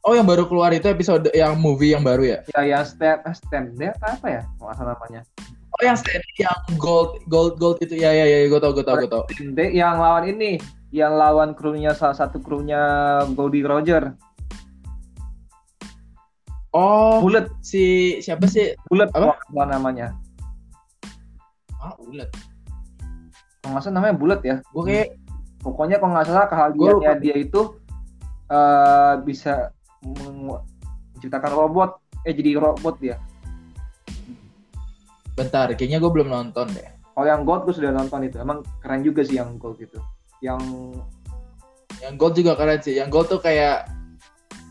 Oh yang baru keluar itu episode yang movie yang baru ya? Ya yang step eh, stem day apa, apa ya? Kalau nggak salah namanya. Oh yang stand yang gold gold gold itu ya ya ya gue tau gue tau gue tau. Day yang lawan ini. Yang lawan krunya salah satu krunya Goldie Roger. Oh Bullet. si siapa sih? Bullet Apa? salah namanya. Ah ulet. Kalau nggak salah namanya Bullet ya. Gue kayak Pokoknya kalau nggak salah keahliannya dia itu eh bisa menciptakan robot. Eh jadi robot dia. bentar, kayaknya gue belum nonton deh. Kalau yang Gold gue sudah nonton itu. Emang keren juga sih yang Gold itu. Yang Yang gold juga keren sih. Yang gold tuh kayak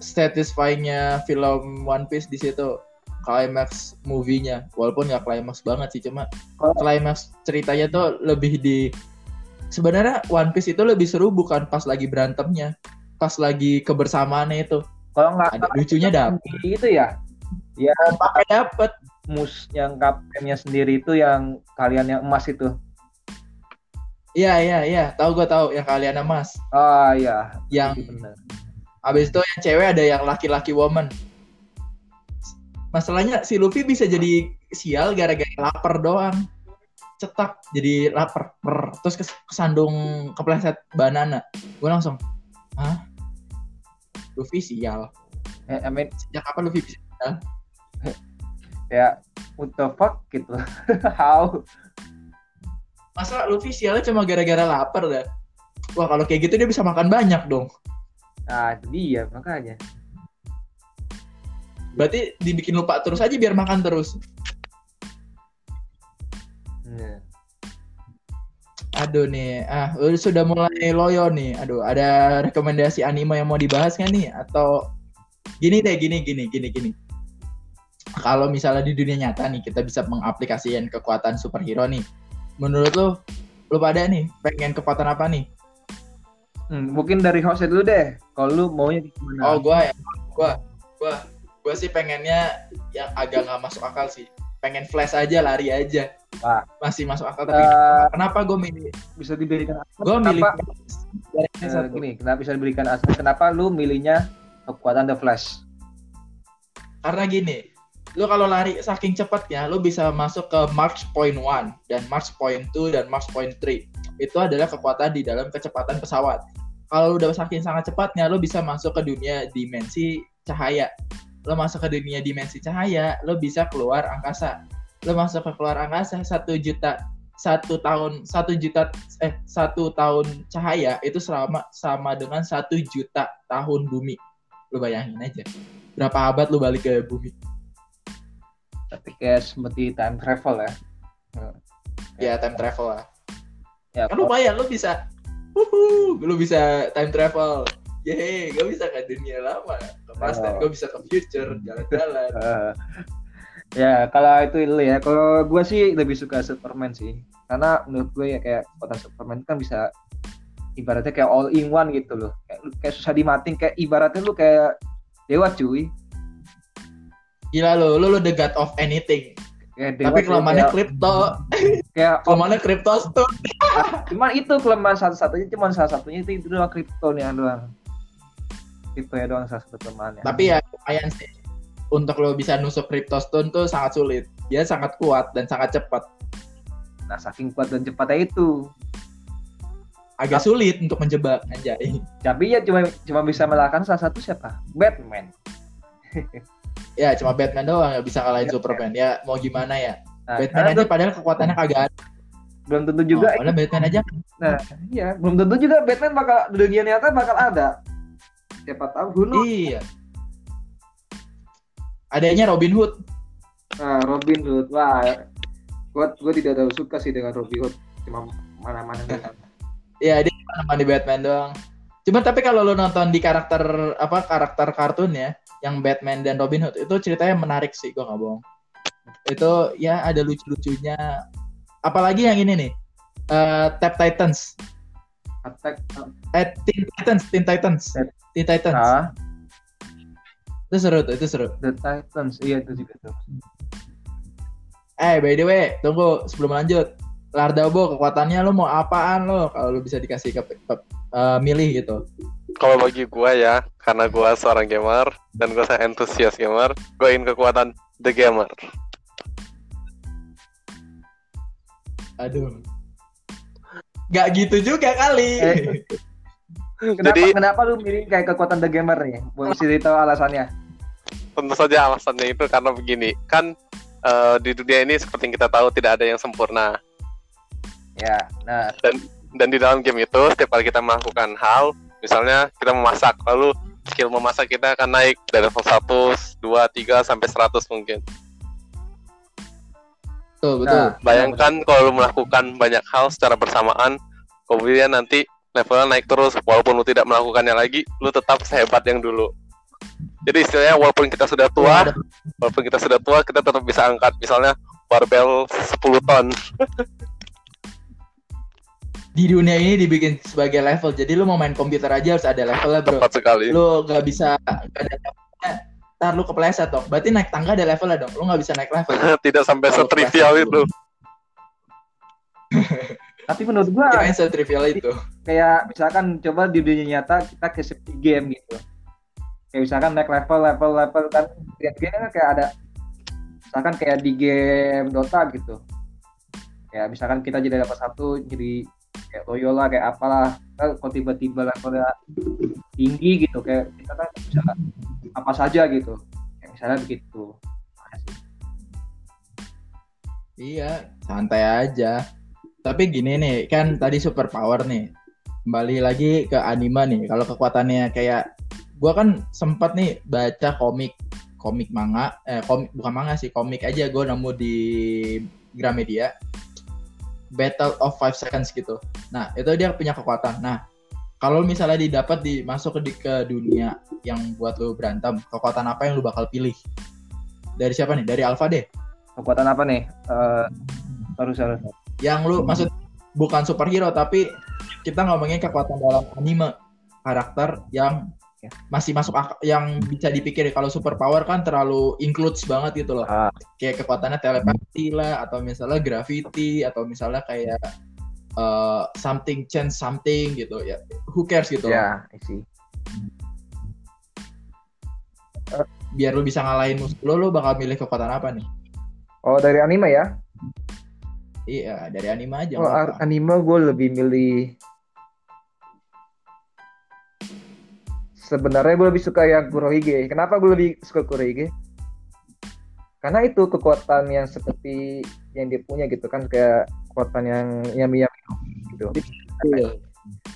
satisfyingnya film One Piece di situ. Climax movie-nya, walaupun nggak climax banget sih, cuma Oh. climax ceritanya tuh lebih di sebenarnya One Piece itu lebih seru bukan pas lagi berantemnya, pas lagi kebersamaannya itu. kalau nggak Ada lucunya dapet, itu ya. Ya pakai dapet. mus yang kaptennya sendiri itu yang kalian yang emas itu. Iya iya iya, tahu gue tahu yang kalian emas. Ah iya, Yang benar. Abis itu yang cewek ada yang laki-laki woman. Masalahnya si Luffy bisa jadi sial gara-gara lapar doang. Cetak jadi lapar. Brr. Terus kes- kesandung kepleset banana. Gue langsung, hah? Luffy sial. Eh, I mean, Sejak kapan Luffy bisa sial? ya what the fuck gitu. How? Masa Luffy sialnya cuma gara-gara lapar dah? Wah kalau kayak gitu dia bisa makan banyak dong. Nah, itu dia makanya. Berarti dibikin lupa terus aja biar makan terus. Nah. Aduh nih, ah udah sudah mulai loyo nih. Aduh, ada rekomendasi anime yang mau dibahas nggak nih? Atau gini deh, gini, gini, gini, gini. Kalau misalnya di dunia nyata nih kita bisa mengaplikasikan kekuatan superhero nih. Menurut lo, lo pada nih pengen kekuatan apa nih? Hmm, mungkin dari hostnya dulu deh. Kalau lu maunya gimana? Oh, gua ya, gua, gua, gua sih pengennya yang agak nggak masuk akal sih. Pengen flash aja, lari aja. Wah. Masih masuk akal tapi Eh, kenapa gue milih? bisa diberikan Gue milih satu. gini, kenapa bisa diberikan alasan kenapa lu milihnya kekuatan The Flash? karena gini lu kalau lari saking cepatnya lu bisa masuk ke March Point 1 dan March Point 2 dan March Point 3 itu adalah kekuatan di dalam kecepatan pesawat kalau lu udah saking sangat cepatnya lu bisa masuk ke dunia dimensi cahaya lu masuk ke dunia dimensi cahaya lu bisa keluar angkasa. Lu masuk ke keluar angkasa satu juta satu tahun satu juta eh satu tahun cahaya itu selama sama dengan satu juta tahun bumi. Lu bayangin aja berapa abad lu balik ke bumi? Tapi kayak seperti time travel ya. ya time travel lah. Ya, kan lumayan lu bisa Wuhu, lu bisa time travel. Yeay, gue bisa ke dunia lama ke past Oh. gue bisa ke future jalan-jalan. Ya kalau itu ya. Kalau gue sih lebih suka Superman sih. Karena menurut gue ya kayak kota Superman kan bisa ibaratnya kayak all in one gitu loh. Kayak, kayak susah dimatiin. Kayak ibaratnya lu kayak dewa cuy. Gila lu lu lu the god of anything. Kayak dewa tapi kelemahannya kayak, kripto kayak kelemahannya kripto tuh cuman itu kelemahan satu-satunya cuman salah satunya itu itu doang kripto nih doang kripto ya doang salah satu kelemahannya tapi ya lumayan sih. Untuk lo bisa nusuk Cryptostone tuh sangat sulit. Dia sangat kuat dan sangat cepat. Nah saking kuat dan cepatnya itu. Agak sulit untuk menjebak anjay. Tapi ya cuma cuma bisa melahkan salah satu siapa? Batman. Ya cuma Batman doang yang bisa kalahin Ya, Superman. Ya mau gimana ya? Nah, Batman aja padahal kekuatannya kagak ada. Belum tentu juga oh, Batman aja. Iya, belum tentu juga Batman bakal dunia nyata bakal ada. Siapa tahu who knows? iya adanya Robin Hood Nah, Robin Hood. Wah, gua gua tidak terlalu suka sih dengan Robin Hood. Cuma mana-mana. Iya dia cuma di Batman doang. Cuma tapi kalau lo nonton di karakter apa karakter kartun ya, yang Batman dan Robin Hood itu ceritanya menarik sih, gua nggak bohong. Itu ya ada lucu-lucunya. Apalagi yang ini nih, eh Tap Titans, Attack eh Teen Titans, Teen Titans, Teen Titans. ah, Itu seru tuh, itu seru. The Titans. Iya itu juga tuh. Eh by the way, tunggu sebelum lanjut. Lardabo kekuatannya lo mau apaan lo kalau lo bisa dikasih ke, ke- eh, milih gitu. Kalau bagi gua ya, karena gua seorang gamer dan gua sangat antusias gamer, gua ingin kekuatan The Gamer. Aduh. Gak gitu juga kali. Eh, Kenapa Jadi- kenapa lu milih kayak kekuatan The Gamer nih? Boleh sih tahu alasannya? Tentu saja alasannya itu karena begini, kan eh, di dunia ini seperti yang kita tahu tidak ada yang sempurna. Ya, nah Dan di dalam game itu setiap kali kita melakukan hal, misalnya kita memasak, lalu skill memasak kita akan naik dari level 1, 2, 3 sampai 100 mungkin. Betul, betul. Nah, Bayangkan kalau lu melakukan banyak hal secara bersamaan, kemudian nanti levelnya naik terus, walaupun lu tidak melakukannya lagi, lu tetap sehebat yang dulu. Jadi istilahnya walaupun kita sudah tua, walaupun kita sudah tua, kita tetap bisa angkat misalnya barbel 10 ton. di dunia ini dibikin sebagai level. Jadi lu mau main komputer aja harus ada levelnya, bro. Tepat sekali. Lu gak bisa gak ada levelnya. Ntar lu kepleset dong. Berarti naik tangga ada levelnya dong. Lu gak bisa naik level. tidak sampai Kalau setrivial itu. tapi menurut gua Kirain setrivial itu. kayak misalkan coba di dunia nyata kita ke seperti game gitu kayak misalkan naik level level level kan game kan kayak ada misalkan kayak di game Dota gitu kayak misalkan kita jadi level satu jadi kayak Loyola kayak apalah kan kalau tiba-tiba levelnya tinggi gitu kayak kita kan bisa apa saja gitu kayak misalnya begitu Makasih. Iya, santai aja. Tapi gini nih, kan tadi super power nih. Kembali lagi ke anime nih. Kalau kekuatannya kayak gua kan sempat nih baca komik komik manga eh komik bukan manga sih komik aja gue nemu di Gramedia Battle of Five Seconds gitu. Nah itu dia punya kekuatan. Nah kalau misalnya didapat di masuk ke, ke dunia yang buat lo berantem kekuatan apa yang lo bakal pilih? Dari siapa nih? Dari Alpha deh. Kekuatan apa nih? Eh harus harus yang lu maksud bukan superhero tapi kita ngomongin kekuatan dalam anime karakter yang Ya. masih masuk yang bisa dipikir kalau superpower kan terlalu includes banget gitu loh Ah. kayak kekuatannya telepati lah atau misalnya gravity atau misalnya kayak uh, something change something gitu ya who cares gitu ya isi biar lu bisa ngalahin musuh lo, lu bakal milih kekuatan apa nih? Oh dari anime ya? Iya, dari anime aja. Apa. anime gue lebih milih sebenarnya gue lebih suka yang Kurohige. Kenapa gue lebih suka Kurohige? Karena itu kekuatan yang seperti yang dia punya gitu kan kayak kekuatan yang Yami Yami gitu.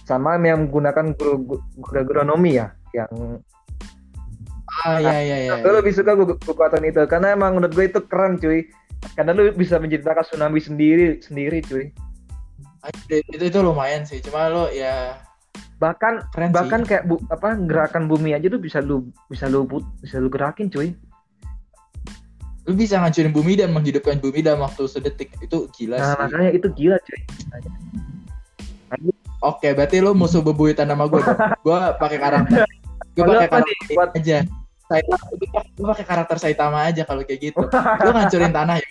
Sama yang menggunakan guru guru agronomi ya, yang Ah, iya iya iya. gue lebih suka kekuatan itu karena emang menurut gue itu keren cuy. Karena lu bisa menciptakan tsunami sendiri sendiri cuy. Itu, itu itu lumayan sih. Cuma lo ya Bahkan keren bahkan sih. kayak bu, apa gerakan bumi aja tuh bisa lu bisa lu put, bisa lu gerakin cuy Lu bisa ngancurin bumi dan menghidupkan bumi dalam waktu sedetik. Itu gila nah sih. makanya itu gila cuy Oke, berarti lu musuh bebuyutan nama gue. gue pakai karakter. Gue pakai nih karakter buat aja. Saitama, gue pakai karakter Saitama aja kalau kayak gitu. Lu ngancurin tanah ya.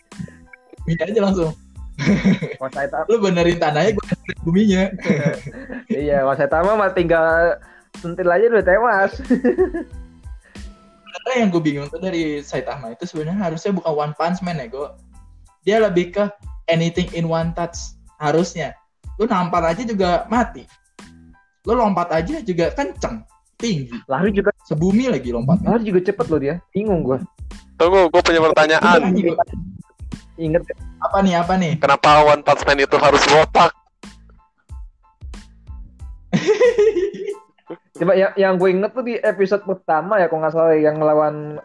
Bumi aja langsung. Saitama Lu benerin tanahnya, gue ngancurin buminya. iya Mas Saitama mah tinggal sentil aja udah tewas Karena yang gue bingung tuh dari Saitama itu sebenarnya harusnya bukan One Punch Man ya, gue. Dia lebih ke anything in one touch. Harusnya. Lu nampar aja juga mati. Lu lompat aja juga kenceng. Tinggi. lari juga Sebumi lagi lompatnya. lari juga cepet loh dia bingung gua Tunggu, gue punya pertanyaan. Inget Apa nih, apa nih? Kenapa One Punch Man itu harus botak? coba yang yang gue inget tuh di episode pertama ya kalau nggak salah yang ngelawan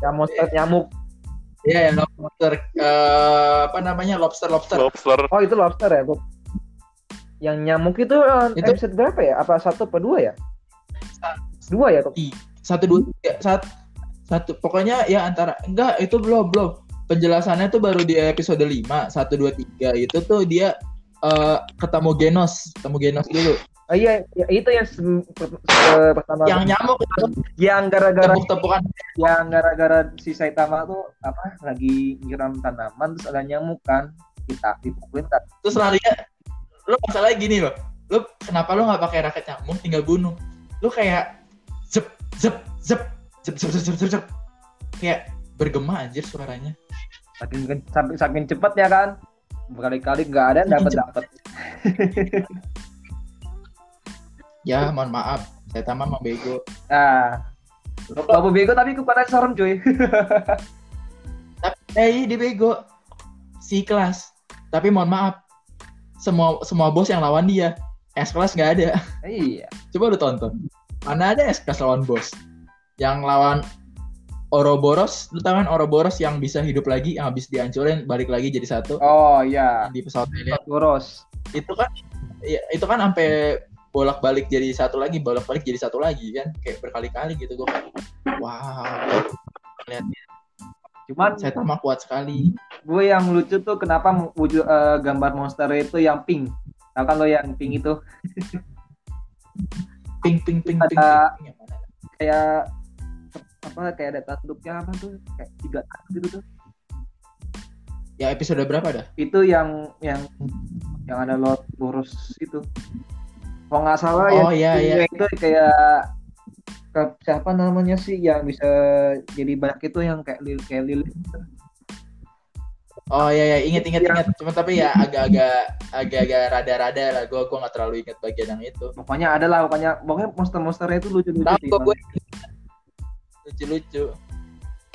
yang monster nyamuk Iya, yang lobster eh, apa namanya? Lobster lobster. Lobster. oh itu lobster ya gua yang nyamuk itu, eh, Itu- episode berapa ya apa satu apa dua ya dua ya kok Satu dua tiga satu, satu pokoknya ya antara enggak itu belum belum penjelasannya tuh baru di episode 5 satu dua tiga. Itu tuh dia eh, ketemu Genos ketemu Genos dulu. Oh, iya, ya, itu yang se- per- se- pertama. Yang nyamuk itu. Yang gara-gara tepuk-tepukan. yang gara-gara si Saitama tuh apa lagi nyiram tanaman terus ada nyamuk kan kita dipukulin tak terus larinya lu masalahnya gini loh. Lu kenapa lu nggak pakai raket nyamuk tinggal bunuh? Lu kayak zep zep zep zep zep zep zep, zep, zep. kayak bergema anjir suaranya. Saking saking, saking cepet ya kan. Berkali-kali nggak ada dapat dapat ya mohon maaf. Saya tambah mau bego. Nah kalau bego tapi kekuatan serem cuy. Tapi eh dia bego. Si kelas. Tapi mohon maaf. Semua semua bos yang lawan dia. S kelas nggak ada. Iya. Coba lu tonton. Mana ada S kelas lawan bos? Yang lawan Ouroboros lu tahu kan Ouroboros yang bisa hidup lagi yang habis dihancurin balik lagi jadi satu. Oh iya. Di pesawat alien boros itu kan ya, itu kan sampai bolak balik jadi satu lagi bolak balik jadi satu lagi kan? Kayak berkali-kali gitu gue wow. Lihat cuman saya tambah kuat sekali. gue yang lucu tuh kenapa wujud eh, gambar monster itu yang pink. Tahu kan lo yang pink itu? Ping ping ping ping, Ada- ping. Yang mana? kayak apa kayak ada tanduknya apa tuh kayak tiga tanduk gitu tuh. Ya episode berapa dah? Itu yang yang yang ada Lord Boros itu. Kalau nggak salah Oh, yang iya, iya. itu kayak ke- siapa namanya sih yang bisa jadi banyak itu yang kayak lil kayak lilin oh ya ya inget inget Yang- inget cuma tapi ya agak-agak agak-agak rada-rada lah. Gue gue nggak terlalu inget bagian yang itu. Pokoknya ada lah pokoknya pokoknya monster-monsternya itu lucu-lucu tahu sih kok Bang. gue lucu-lucu.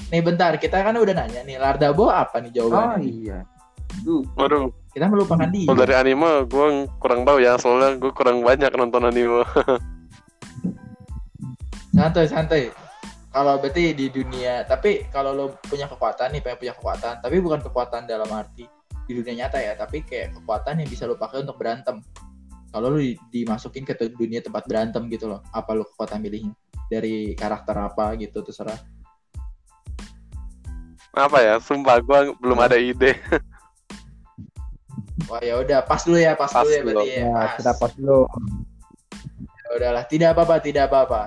Nih bentar. Kita kan udah nanya nih Lardabo apa nih oh jawabannya iya. Tuh Waduh, kita melupakan dia. Kalau dari anime gue kurang tahu ya, soalnya gue kurang banyak nonton anime. santai santai. Kalau berarti di dunia tapi kalau lo punya kekuatan nih pengen punya kekuatan tapi bukan kekuatan dalam arti di dunia nyata ya tapi kayak kekuatan yang bisa lo pakai untuk berantem. Kalau lo di- dimasukin ke dunia tempat berantem gitu loh apa lo kekuatan pilihnya dari karakter apa gitu terserah. Apa ya? Sumpah gue belum ada ide. wah ya udah pas dulu ya pas, Pas dulu ya berarti ya, ya pas. kita pas dulu. Ya udahlah tidak apa-apa tidak apa-apa.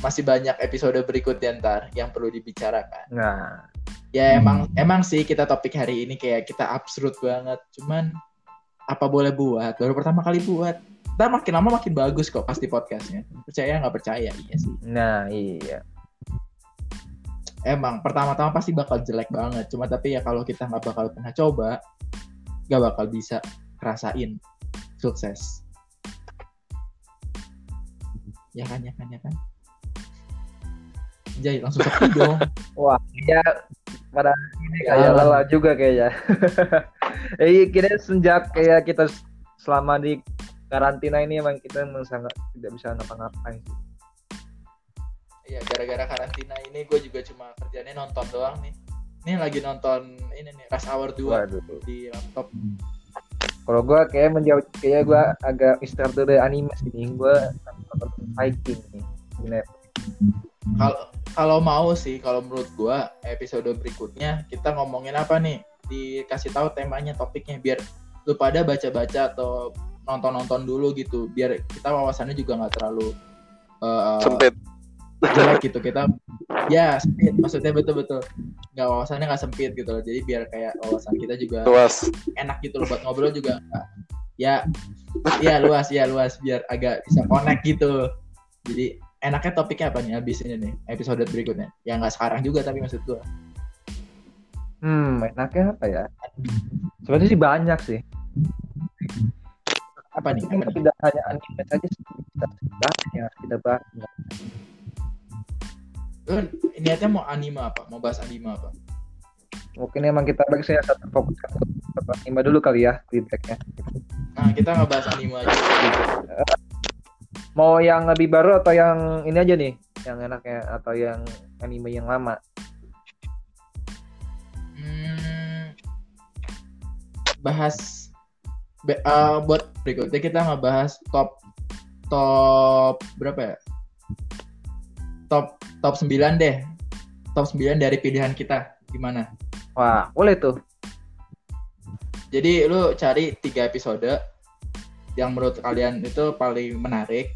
Masih banyak episode berikutnya ntar yang perlu dibicarakan. Nah. Ya emang emang sih kita topik hari ini kayak kita absurd banget. Cuman apa boleh buat? Baru pertama kali buat ntar makin lama makin bagus kok pasti podcastnya. Percaya nggak percaya? Iya sih. Nah iya. Emang pertama-tama pasti bakal jelek banget. Cuma tapi ya kalau kita nggak bakal pernah coba nggak bakal bisa rasain sukses. Ya kan ya kan ya kan? Jai langsung sepi dong Wah, ya pada ini Ya, kayak lah. lelah juga kayaknya. eh kira sejak kayak kita selama di karantina ini emang kita emang sangat tidak bisa ngapa-ngapain sih. Iya gara-gara karantina ini gue juga cuma kerjanya nonton doang nih ini lagi nonton ini nih Rush Hour 2 Waduh. di laptop Kalau gua kayak menjauh kayak gua agak istirahat dari anime sini. Gua nonton Viking nih. di. Kalau kalau mau sih, kalau menurut gua episode berikutnya kita ngomongin apa nih? Dikasih tahu temanya, topiknya biar lu pada baca-baca atau nonton-nonton dulu gitu, biar kita wawasannya juga nggak terlalu eh, sempit. jelek gitu. Kita ya sempit. Maksudnya betul-betul nggak wawasannya nggak sempit gitu loh. Jadi biar kayak wawasan kita juga luas. enak gitu loh. Buat ngobrol juga ya ya luas ya luas. Biar agak bisa connect gitu. Jadi enaknya topiknya apa nih abis ini nih? Episode berikutnya. Ya nggak sekarang juga tapi maksud gua. Hmm, enaknya apa ya? Sebenarnya sih banyak sih. Apa nih apa nih Tidak hanya anime saja. Kita bahas yang harus kita bahas. lu niatnya mau anime apa mau bahas anime apa Mungkin emang kita bagi saya satu fokus ke anime dulu kali ya feedbacknya. nah kita ngebahas anime aja Mau yang lebih baru atau yang ini aja nih? Yang enaknya atau yang anime yang lama? Hmm, bahas be- eh, buat berikutnya kita ngebahas top top berapa ya? Top top 9 deh. Top 9 dari pilihan kita gimana? Wah, boleh tuh. Jadi lu cari tiga episode yang menurut kalian itu paling menarik.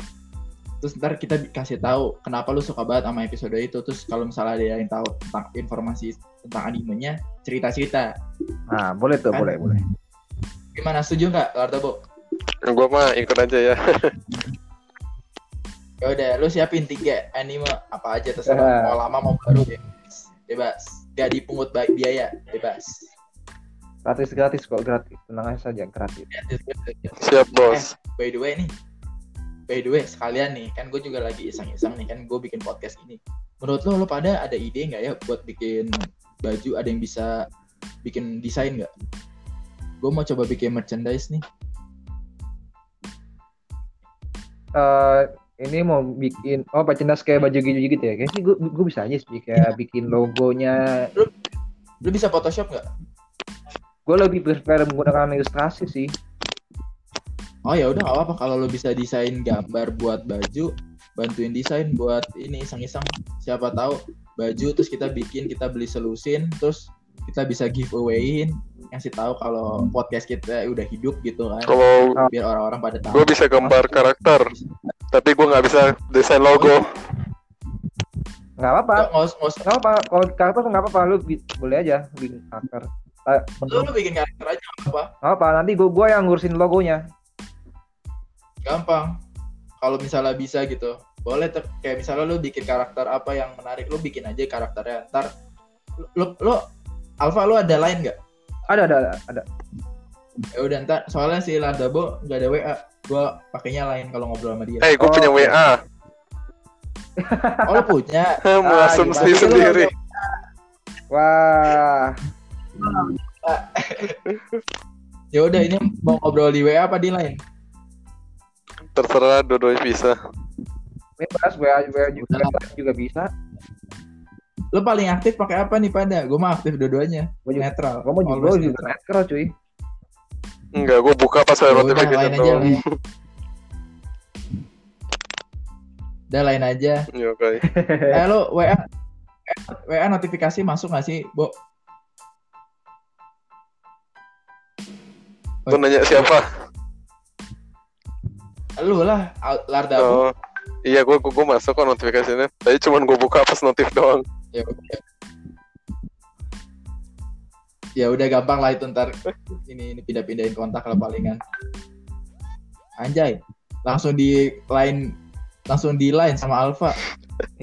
Terus ntar kita kasih tahu kenapa lu suka banget sama episode itu. Terus kalau misalnya ada yang tahu tentang informasi tentang animenya, cerita-cerita. Nah, boleh tuh, Kan? boleh, boleh. Gimana setuju nggak, Lardobo? gue mah ikut aja ya Ya udah, lu siapin tiga anime apa aja Ya. terserah mau lama mau baru bebas. Bebas. Gak dipungut baik biaya, bebas. Gratis gratis kok gratis. Tenang aja saja gratis. siap bos By the way nih, by the way sekalian nih, kan gue juga lagi iseng-iseng nih kan gue bikin podcast ini. Menurut lo, lo pada ada ide nggak ya buat bikin baju? Ada yang bisa bikin desain nggak? Gue mau coba bikin merchandise nih. eh ini mau bikin oh merchandise kayak baju gitu gitu ya kayaknya gue gue bisa aja sih kayak bikin logonya Lo bisa Photoshop nggak? gue lebih prefer menggunakan ilustrasi sih Oh ya udah nggak apa-apa kalau lo bisa desain gambar buat baju, bantuin desain buat ini iseng-iseng. Siapa tahu baju terus kita bikin, kita beli selusin, terus kita bisa giveawayin, ngasih tahu kalau podcast kita udah hidup gitu kan. kalau Biar orang-orang pada tahu. gue bisa gambar karakter tapi gue nggak bisa desain logo nggak apa-apa Nggak usah, nggak usah. nggak apa kalau karakter nggak apa-apa lu boleh aja bikin karakter Eh, Lu, lu bikin karakter aja nggak apa, nggak apa nanti gue gue yang ngurusin logonya gampang. Kalau misalnya bisa gitu, boleh ter- kayak misalnya lu bikin karakter apa yang menarik, lu bikin aja karakternya. Ntar lu, lu, lu Alfa lu ada lain nggak? ada ada ada, ada. ya udah ntar. Soalnya si Ladabo nggak ada WA gue pakainya lain kalau ngobrol sama dia. Eh gue Oh, punya oke. WA oh lo punya? Mengasumsi gimana? sendiri. wah. Ya udah ini mau ngobrol di WA apa di lain? Terserah dua-duanya bisa. Bebas WA WA juga, WA juga bisa lo paling aktif pakai apa nih pada gue mah aktif dua-duanya. Juga- netral. Gue mau juga juga. netral. cuy. Enggak gue buka pas ada udah, notification lain aja doang udah lain aja. Ya oke. Eh lo WA WA notifikasi masuk nggak sih Bo? Lu nanya siapa? Lu lah Lardabo oh iya gue gue masuk kok notifikasinya. Tadi cuman gue buka pas notif doang ya udah. Ya udah gampang lah itu ntar ini, ini pindah-pindahin kontak lah palingan. Anjay langsung di line langsung di line sama Alfa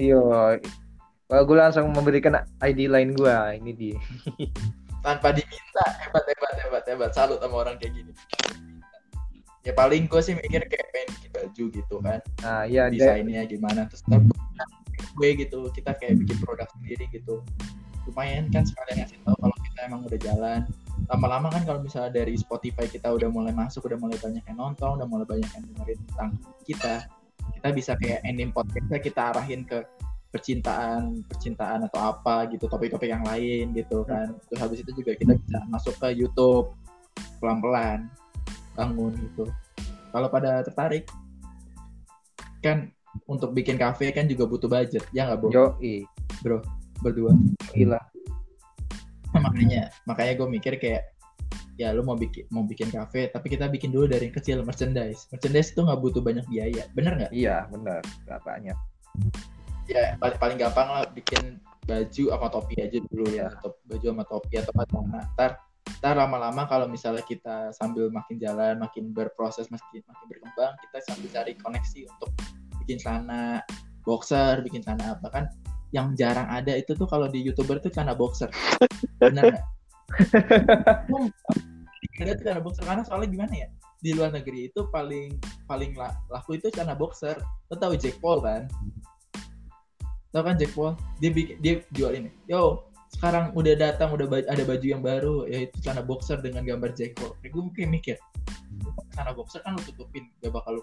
iya gue langsung memberikan ID lain gue ini di tanpa diminta. Hebat hebat hebat hebat. Salut sama orang kayak gini. Ya paling gue sih mikir kayak pengen bikin baju gitu kan. Nah dia desainnya gimana terus gue gitu kita kayak bikin produk sendiri gitu. Lumayan kan sekalian ngasih tahu kalau kita emang udah jalan. Lama-lama kan kalau misalnya dari Spotify kita udah mulai masuk udah mulai banyak yang nonton udah mulai banyak yang dengerin tentang kita kita bisa kayak ending podcastnya kita arahin ke percintaan percintaan atau apa gitu topik-topik yang lain gitu kan. Terus habis itu juga kita bisa masuk ke YouTube pelan-pelan bangun gitu. Kalau pada tertarik kan untuk bikin kafe kan juga butuh budget. Ya nggak bro? Yo i berdua. Gila. Makanya makanya gue mikir kayak ya lu mau bikin mau bikin kafe tapi kita bikin dulu dari yang kecil merchandise. Merchandise itu nggak butuh banyak biaya. Bener nggak? Iya benar gak banyak. Ya paling paling gampang lah bikin baju sama topi aja dulu ya. Atau baju sama topi atau celana ntar ntar lama-lama kalau misalnya kita sambil makin jalan makin berproses makin makin berkembang kita sambil cari koneksi untuk bikin celana boxer bikin celana apa kan yang jarang ada itu tuh kalau di youtuber tuh celana boxer. Bener nggak? Ada tuh celana boxer. Karena soalnya gimana ya di luar negeri itu paling paling la- laku itu celana boxer. Lo tau Jack Paul kan? Tau kan Jack Paul? Dia bikin dia jual ini. Yo sekarang udah datang udah ba- ada baju yang baru yaitu celana boxer dengan gambar Jack Paul. Gue mungkin mikir celana boxer kan lu tutupin gak bakal lu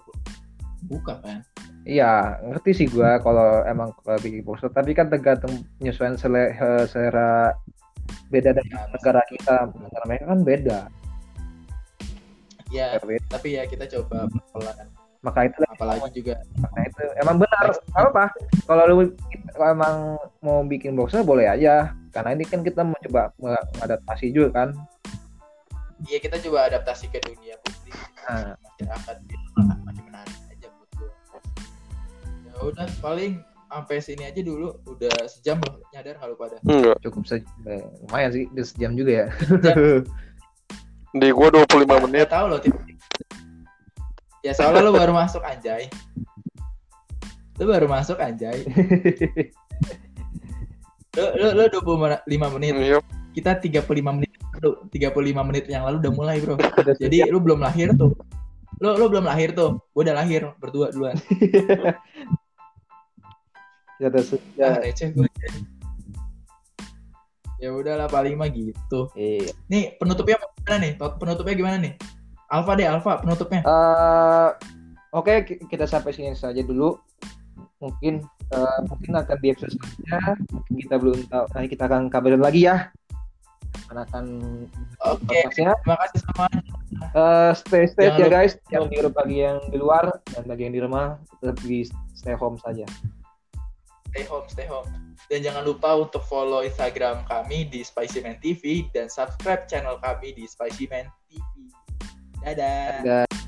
buka kan iya ngerti sih gua kalau emang bikin poster. Tapi kan tergantung penyesuaian sele- selera beda dari Ya, negara kita. Negara mereka kan beda. Ya Beda. tapi ya kita coba pelan maka itu apalagi juga Nah itu. Emang benar. Apa apa kalau lu kalau emang mau bikin boxer boleh aja. Karena ini kan kita mau coba mengadaptasi juga kan. Iya kita coba adaptasi ke dunia publik. Nah. masyarakat udah paling sampai sini aja dulu udah sejam loh nyadar kalau pada. Enggak. cukup saja eh, lumayan sih udah sejam juga ya Di gua 25 Nggak menit. tahu loh tipe. Ya soalnya lo baru masuk anjay. Lo baru masuk anjay. Lo lo lo 25 menit. Iya. Kita 35 menit. Lo 35 menit yang lalu udah mulai, Bro. Jadi lu belum lahir tuh. Lu lu belum lahir tuh. Gue udah lahir berdua duluan. ya udah se- Ya, ya, receh gue. Ya udahlah paling mah gitu. iya. Nih penutupnya gimana nih? Penutupnya gimana nih? Alfa deh, Alfa penutupnya. Eh, oke ki- kita sampai sini saja dulu mungkin eh, mungkin akan di episode selanjutnya mungkin kita belum tahu nanti kita akan kabarin lagi ya akan akan Oke, podcastnya. terima kasih sama. Eh, stay safe Jangan ya lupa- guys yang di bagi yang di luar dan bagi yang di rumah tetap di stay home saja Stay home, stay home. Dan jangan lupa untuk follow Instagram kami di Spicy Man TV dan subscribe channel kami di Spicy Man TV. Dadah. Dan